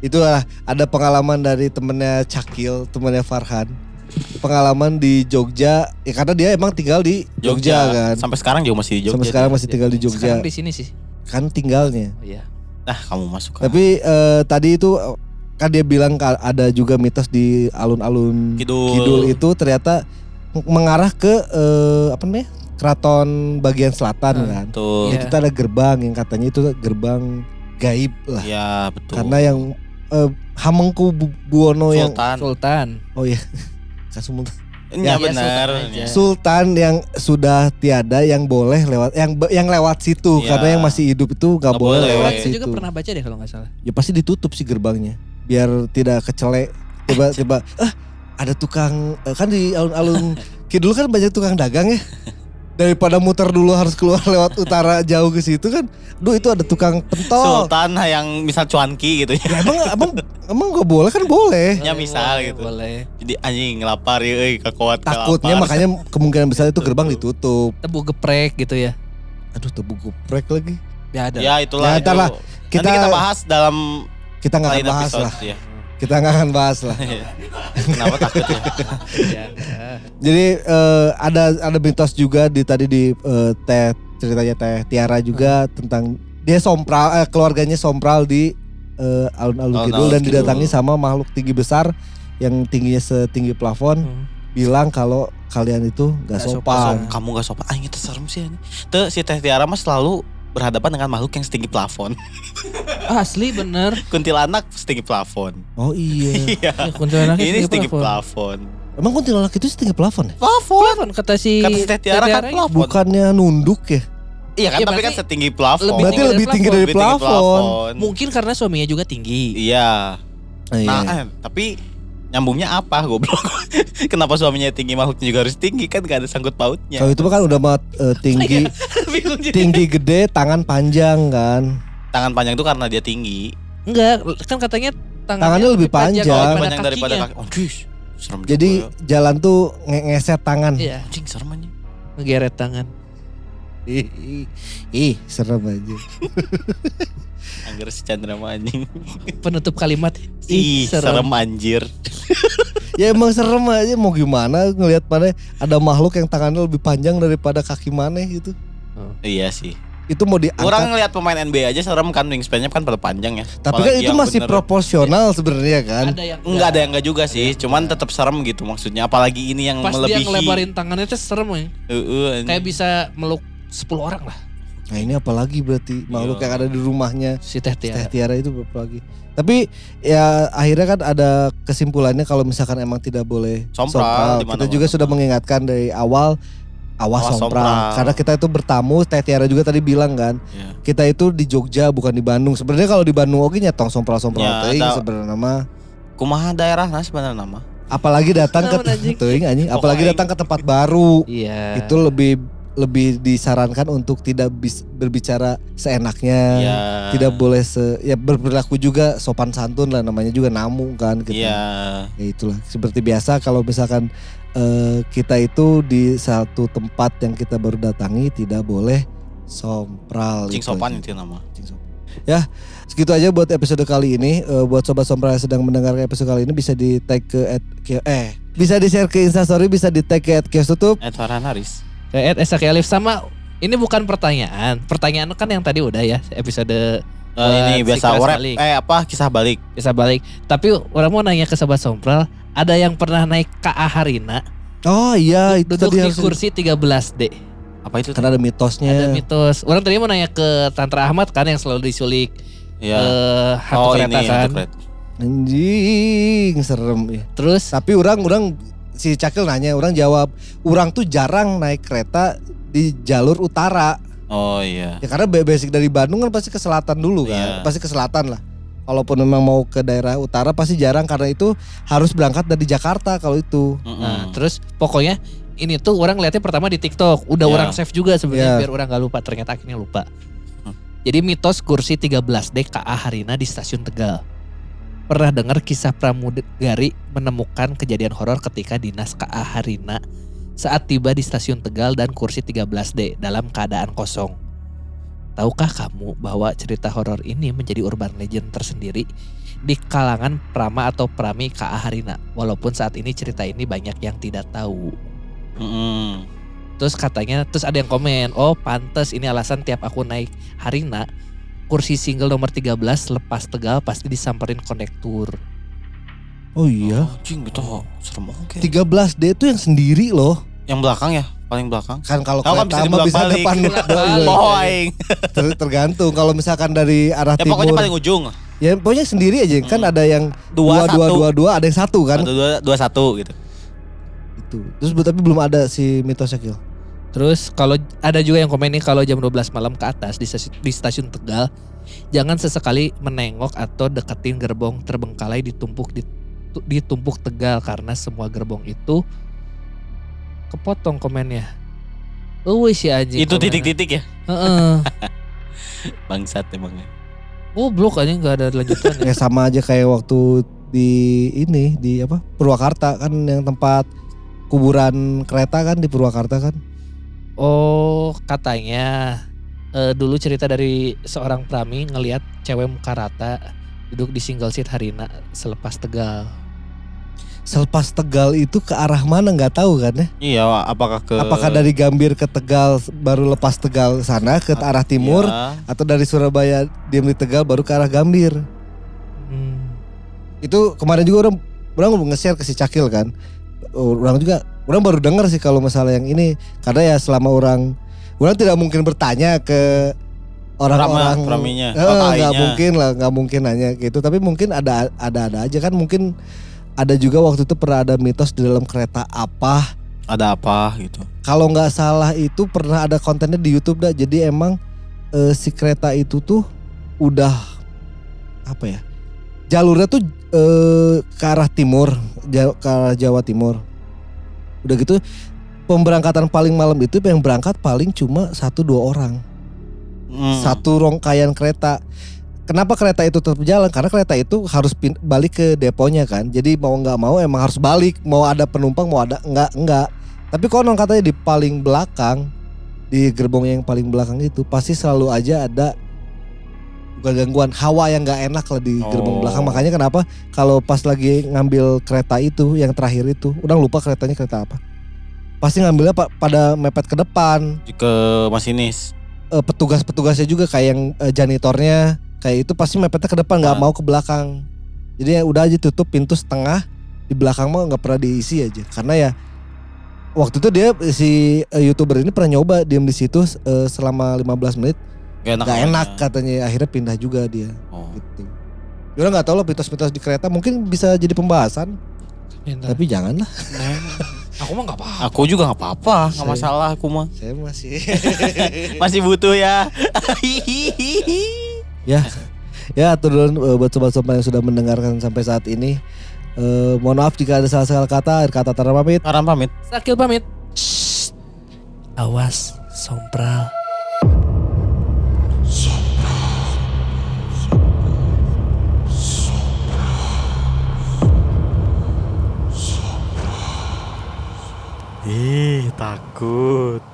Itu lah ada pengalaman dari temennya Cakil, temennya Farhan. Pengalaman di Jogja, ya karena dia emang tinggal di Jogja, kan. Sampai sekarang juga masih di Jogja. Sampai sekarang masih tinggal di Jogja. Sekarang di sini sih. Kan tinggalnya. Oh iya. Nah, kamu masuk kan. Tapi eh, tadi itu kan dia bilang ada juga mitos di alun-alun Kidul. itu ternyata mengarah ke eh, apa namanya? Keraton bagian selatan Hmm. kan. Tuh. Iya. Itu ada gerbang yang katanya itu gerbang gaib lah. Ya, betul. Karena yang eh, Hamengku Bu- Buwono yang Sultan. Sultan. oh iya. Kasumul. Ya, Ya, benar. Sultan aja. Ya. Sultan yang sudah tiada yang boleh lewat yang yang lewat situ Iya. karena yang masih hidup itu nggak Nggak boleh boleh. lewat Saya situ. juga pernah baca deh kalau nggak salah. ya pasti ditutup sih gerbangnya biar tidak kecelek tiba-tiba ah ada tukang eh, kan di alun-alun kidul kan banyak tukang dagang ya daripada muter dulu harus keluar lewat utara jauh ke situ kan duh itu ada tukang pentol Sultan yang misal cuanki gitu ya. ya, emang emang emang gak boleh kan boleh Ya misal Boleh, gitu. Boleh. Jadi anjing lapar ya euy kakuat takutnya makanya kemungkinan besar itu gerbang ditutup Tebu geprek gitu ya. aduh tebu geprek lagi Ya ada. Ya itulah. Ya, itu. lah. Kita, kita kita bahas dalam kita nggak bahas episode lah ya. Kita nggak akan bahas lah Kenapa takut ya? Ya. Jadi eh, ada ada mitos juga di tadi di eh, teh ceritanya teh Tiara juga tentang dia sompral eh, keluarganya sompral di eh, alun-alun Alun-alun kidul dan Kidul. didatangi sama makhluk tinggi besar yang tingginya setinggi plafon Hmm. bilang kalau kalian itu gak Nggak sopan. sopan. Kamu gak sopan. Ah, itu serem sih. ini. Tuh si Teh Tiara mah selalu berhadapan dengan makhluk yang setinggi plafon. Asli bener. Kuntilanak setinggi plafon. Oh iya. Iya. Ya, kuntilanak Ini setinggi plafon. plafon. Emang kuntilanak itu setinggi plafon ya? Plafon. Plafon kata si Kata si Teh Tiara kan plafon. Bukannya nunduk ya? Iya kan, Iya, tapi kan setinggi plafon. lebih Berarti tinggi lebih dari tinggi plafon. dari Lebih tinggi plafon. Mungkin karena suaminya juga tinggi. Iya. Iya. Nah, eh, tapi nyambungnya apa goblok? Kenapa suaminya tinggi makhluknya juga harus tinggi kan gak ada sangkut pautnya. Kalau itu mah kan udah mah eh, tinggi tinggi gede tangan panjang kan. Tangan panjang itu karena dia tinggi. Enggak, kan katanya tangannya, Tangannya lebih panjang. Oh, daripada panjang daripada kakinya. kaki. Oh. Serem Jadi juga ya. jalan tuh nge- ngeset tangan. Iya, anjing serem aja. ngegeret tangan. Ih, ih, ih, serem aja. Angger si Chandra mah anjing. Penutup kalimat Ih, serem anjir. ya emang serem aja mau gimana ngelihat mana ada makhluk yang tangannya lebih panjang daripada kaki mana gitu. Iya sih. Itu mau diangkat. Orang ngeliat pemain NBA aja serem kan wingspan-nya kan pada panjang ya. Tapi kan itu yang masih bener- proporsional sebenarnya kan. Ada yang Enggak ada yang enggak juga sih, cuman tetap serem gitu maksudnya. Apalagi ini yang Pas dia melebihi. ngelebarin tangannya tuh serem ya. Heeh, anjing. Kayak bisa meluk 10 orang lah. Nah ini apalagi berarti makhluk Iya. yang ada di rumahnya Si Teh Teh Tiara. Tiara itu apa lagi. Tapi ya akhirnya kan ada kesimpulannya kalau misalkan emang tidak boleh Sompral, di Kita juga sudah sompral. mengingatkan dari awal awas, Awas sompral. sompral. Karena kita itu bertamu Teh Tiara juga tadi bilang kan Iya. kita itu di Jogja bukan di Bandung. Sebenarnya kalau di Bandung oke nyetong sompral-sompral Ya, teuing sebenarnya mah. Kumaha daerah nah sebenarnya nama. Apalagi datang ke Naon, anjing? teuing anjing, apalagi datang ke tempat baru. Iya. Itu lebih lebih disarankan untuk tidak bis- berbicara seenaknya. Iya. Tidak boleh se ya berperilaku juga sopan santun lah namanya juga namu kan gitu. Iya. Ya itulah seperti biasa kalau misalkan eh, kita itu di satu tempat yang kita baru datangi tidak boleh sompral. Cing sopan itu nama. Cing sopan. Ya, segitu aja buat episode kali ini. Eh, buat sobat sompral yang sedang mendengarkan episode kali ini bisa di tag ke at, Kio- eh bisa di share ke Instastory, bisa di tag ke at Kios Tutup. Ed Farhan Haris. Kayak Ed Esaki Alif sama ini bukan pertanyaan. Pertanyaan kan yang tadi udah ya episode Eh, Buat ini biasa balik. Eh apa kisah balik? bisa balik. Tapi orang mau nanya ke sobat Sompral, ada yang pernah naik KA Harina Oh iya, itu duduk tadi di harus kursi 13D. Apa itu? karena ada mitosnya. Ada mitos. Orang tadi mau nanya ke Tantra Ahmad kan yang selalu disulik Iya. eh hantu oh kereta ini kan. Anjing, serem ya. Terus Tapi orang orang si Cakil nanya, orang jawab, orang tuh jarang naik kereta di jalur utara. Oh iya. Ya karena ba- basic dari Bandung kan pasti ke selatan dulu kan, Iya. pasti ke selatan lah. Kalaupun memang mau ke daerah utara pasti jarang karena itu harus berangkat dari Jakarta kalau itu. Mm-mm. Nah, terus pokoknya ini tuh orang lihatnya pertama di TikTok, udah Ya. orang save juga sebenarnya Ya. biar orang gak lupa, ternyata akhirnya lupa. Hmm. Jadi mitos kursi 13D KA Harina di stasiun Tegal. Pernah dengar kisah pramugari menemukan kejadian horor ketika dinas KA Harina saat tiba di stasiun Tegal dan kursi 13D dalam keadaan kosong. Tahukah kamu bahwa cerita horor ini menjadi urban legend tersendiri di kalangan prama atau prami KA Harina? Walaupun saat ini cerita ini banyak yang tidak tahu. Mm-mm. Terus katanya, terus ada yang komen, oh pantes ini alasan tiap aku naik Harina, kursi single nomor 13 lepas Tegal pasti disamperin konektur. Oh iya. Oh, Cing gitu serem oke. 13D itu yang sendiri loh. Yang belakang ya, paling belakang. Kan kalau Oh, kan bisa mah bisa dibalik-balik. depan Bolak-balik. Oh aing. Ter- tergantung kalau misalkan dari arah Ya timur. pokoknya paling ujung. Ya pokoknya sendiri aja kan Hmm. ada yang Dua, dua, dua, satu. dua, dua, ada yang satu kan. Atau dua, dua satu gitu. Itu. Terus tapi belum ada si mitosnya Kil. Terus kalau ada juga yang komen nih kalau jam 12 malam ke atas di stasiun, di stasiun Tegal, jangan sesekali menengok atau deketin gerbong terbengkalai ditumpuk di ditumpuk Tegal karena semua gerbong itu kepotong komennya. Oh si anjing. Itu titik-titik ya. Heeh. Bangsat emangnya. Goblok aja nggak ada lanjutannya. Ya sama aja kayak waktu di ini di apa Purwakarta kan yang tempat kuburan kereta kan di Purwakarta kan. Oh katanya eh, dulu cerita dari seorang prami ngelihat cewek muka rata duduk di single seat Harina selepas Tegal. Selepas Tegal itu ke arah mana nggak tahu kan ya? Iya, apakah ke Apakah dari Gambir ke Tegal baru lepas Tegal sana ke arah timur Iya. atau dari Surabaya diam di Tegal baru ke arah Gambir? Hmm. Itu kemarin juga orang orang nge-share ke si Cakil kan. Oh, Orang juga orang baru dengar sih kalau masalah yang ini. Karena ya selama orang orang tidak mungkin bertanya ke orang-orang. Praminya. Eh, Oh, nggak mungkin lah nggak mungkin nanya gitu. Tapi mungkin ada ada ada aja kan. Mungkin ada juga waktu itu pernah ada mitos di dalam kereta apa. Ada apa gitu. kalau nggak salah itu pernah ada kontennya di YouTube dah jadi emang eh, si kereta itu tuh udah apa ya jalurnya tuh eh, ke arah timur ke arah Jawa Timur udah gitu pemberangkatan paling malam itu yang berangkat paling cuma satu dua orang Hmm. satu rangkaian kereta. Kenapa kereta itu tetap jalan? Karena kereta itu harus pin- balik ke deponya kan. Jadi mau nggak mau emang harus balik. Mau ada penumpang mau ada enggak enggak. Tapi konon katanya di paling belakang di gerbong yang paling belakang itu pasti selalu aja ada bukan gangguan hawa yang nggak enak lah di gerbong Oh. belakang. Makanya kenapa kalau pas lagi ngambil kereta itu yang terakhir itu, udah lupa keretanya kereta apa. Pasti ngambilnya pa- pada mepet ke depan ke masinis. eh, petugas-petugasnya juga kayak yang eh, janitornya kayak itu pasti mepetnya ke depan nggak Ah. mau ke belakang jadi ya udah aja tutup pintu setengah di belakang mah nggak pernah diisi aja karena ya waktu itu dia si eh, youtuber ini pernah nyoba diem di situ eh, selama 15 menit Gak enak. awalnya. enak katanya akhirnya pindah juga dia Oh. gitu. Ya nggak tahu lah mitos-mitos di kereta mungkin bisa jadi pembahasan Pintar. tapi janganlah Aku mah gak apa Aku juga nggak apa-apa, nggak Saya- masalah aku mah. saya masih Masih butuh ya. ya ya turun eh, buat sobat-sobat yang sudah mendengarkan sampai saat ini Eh, mohon maaf jika ada salah-salah kata akhir kata Tara pamit Saran pamit. Sakil pamit. Shh. Awas, sompral. Ih, takut.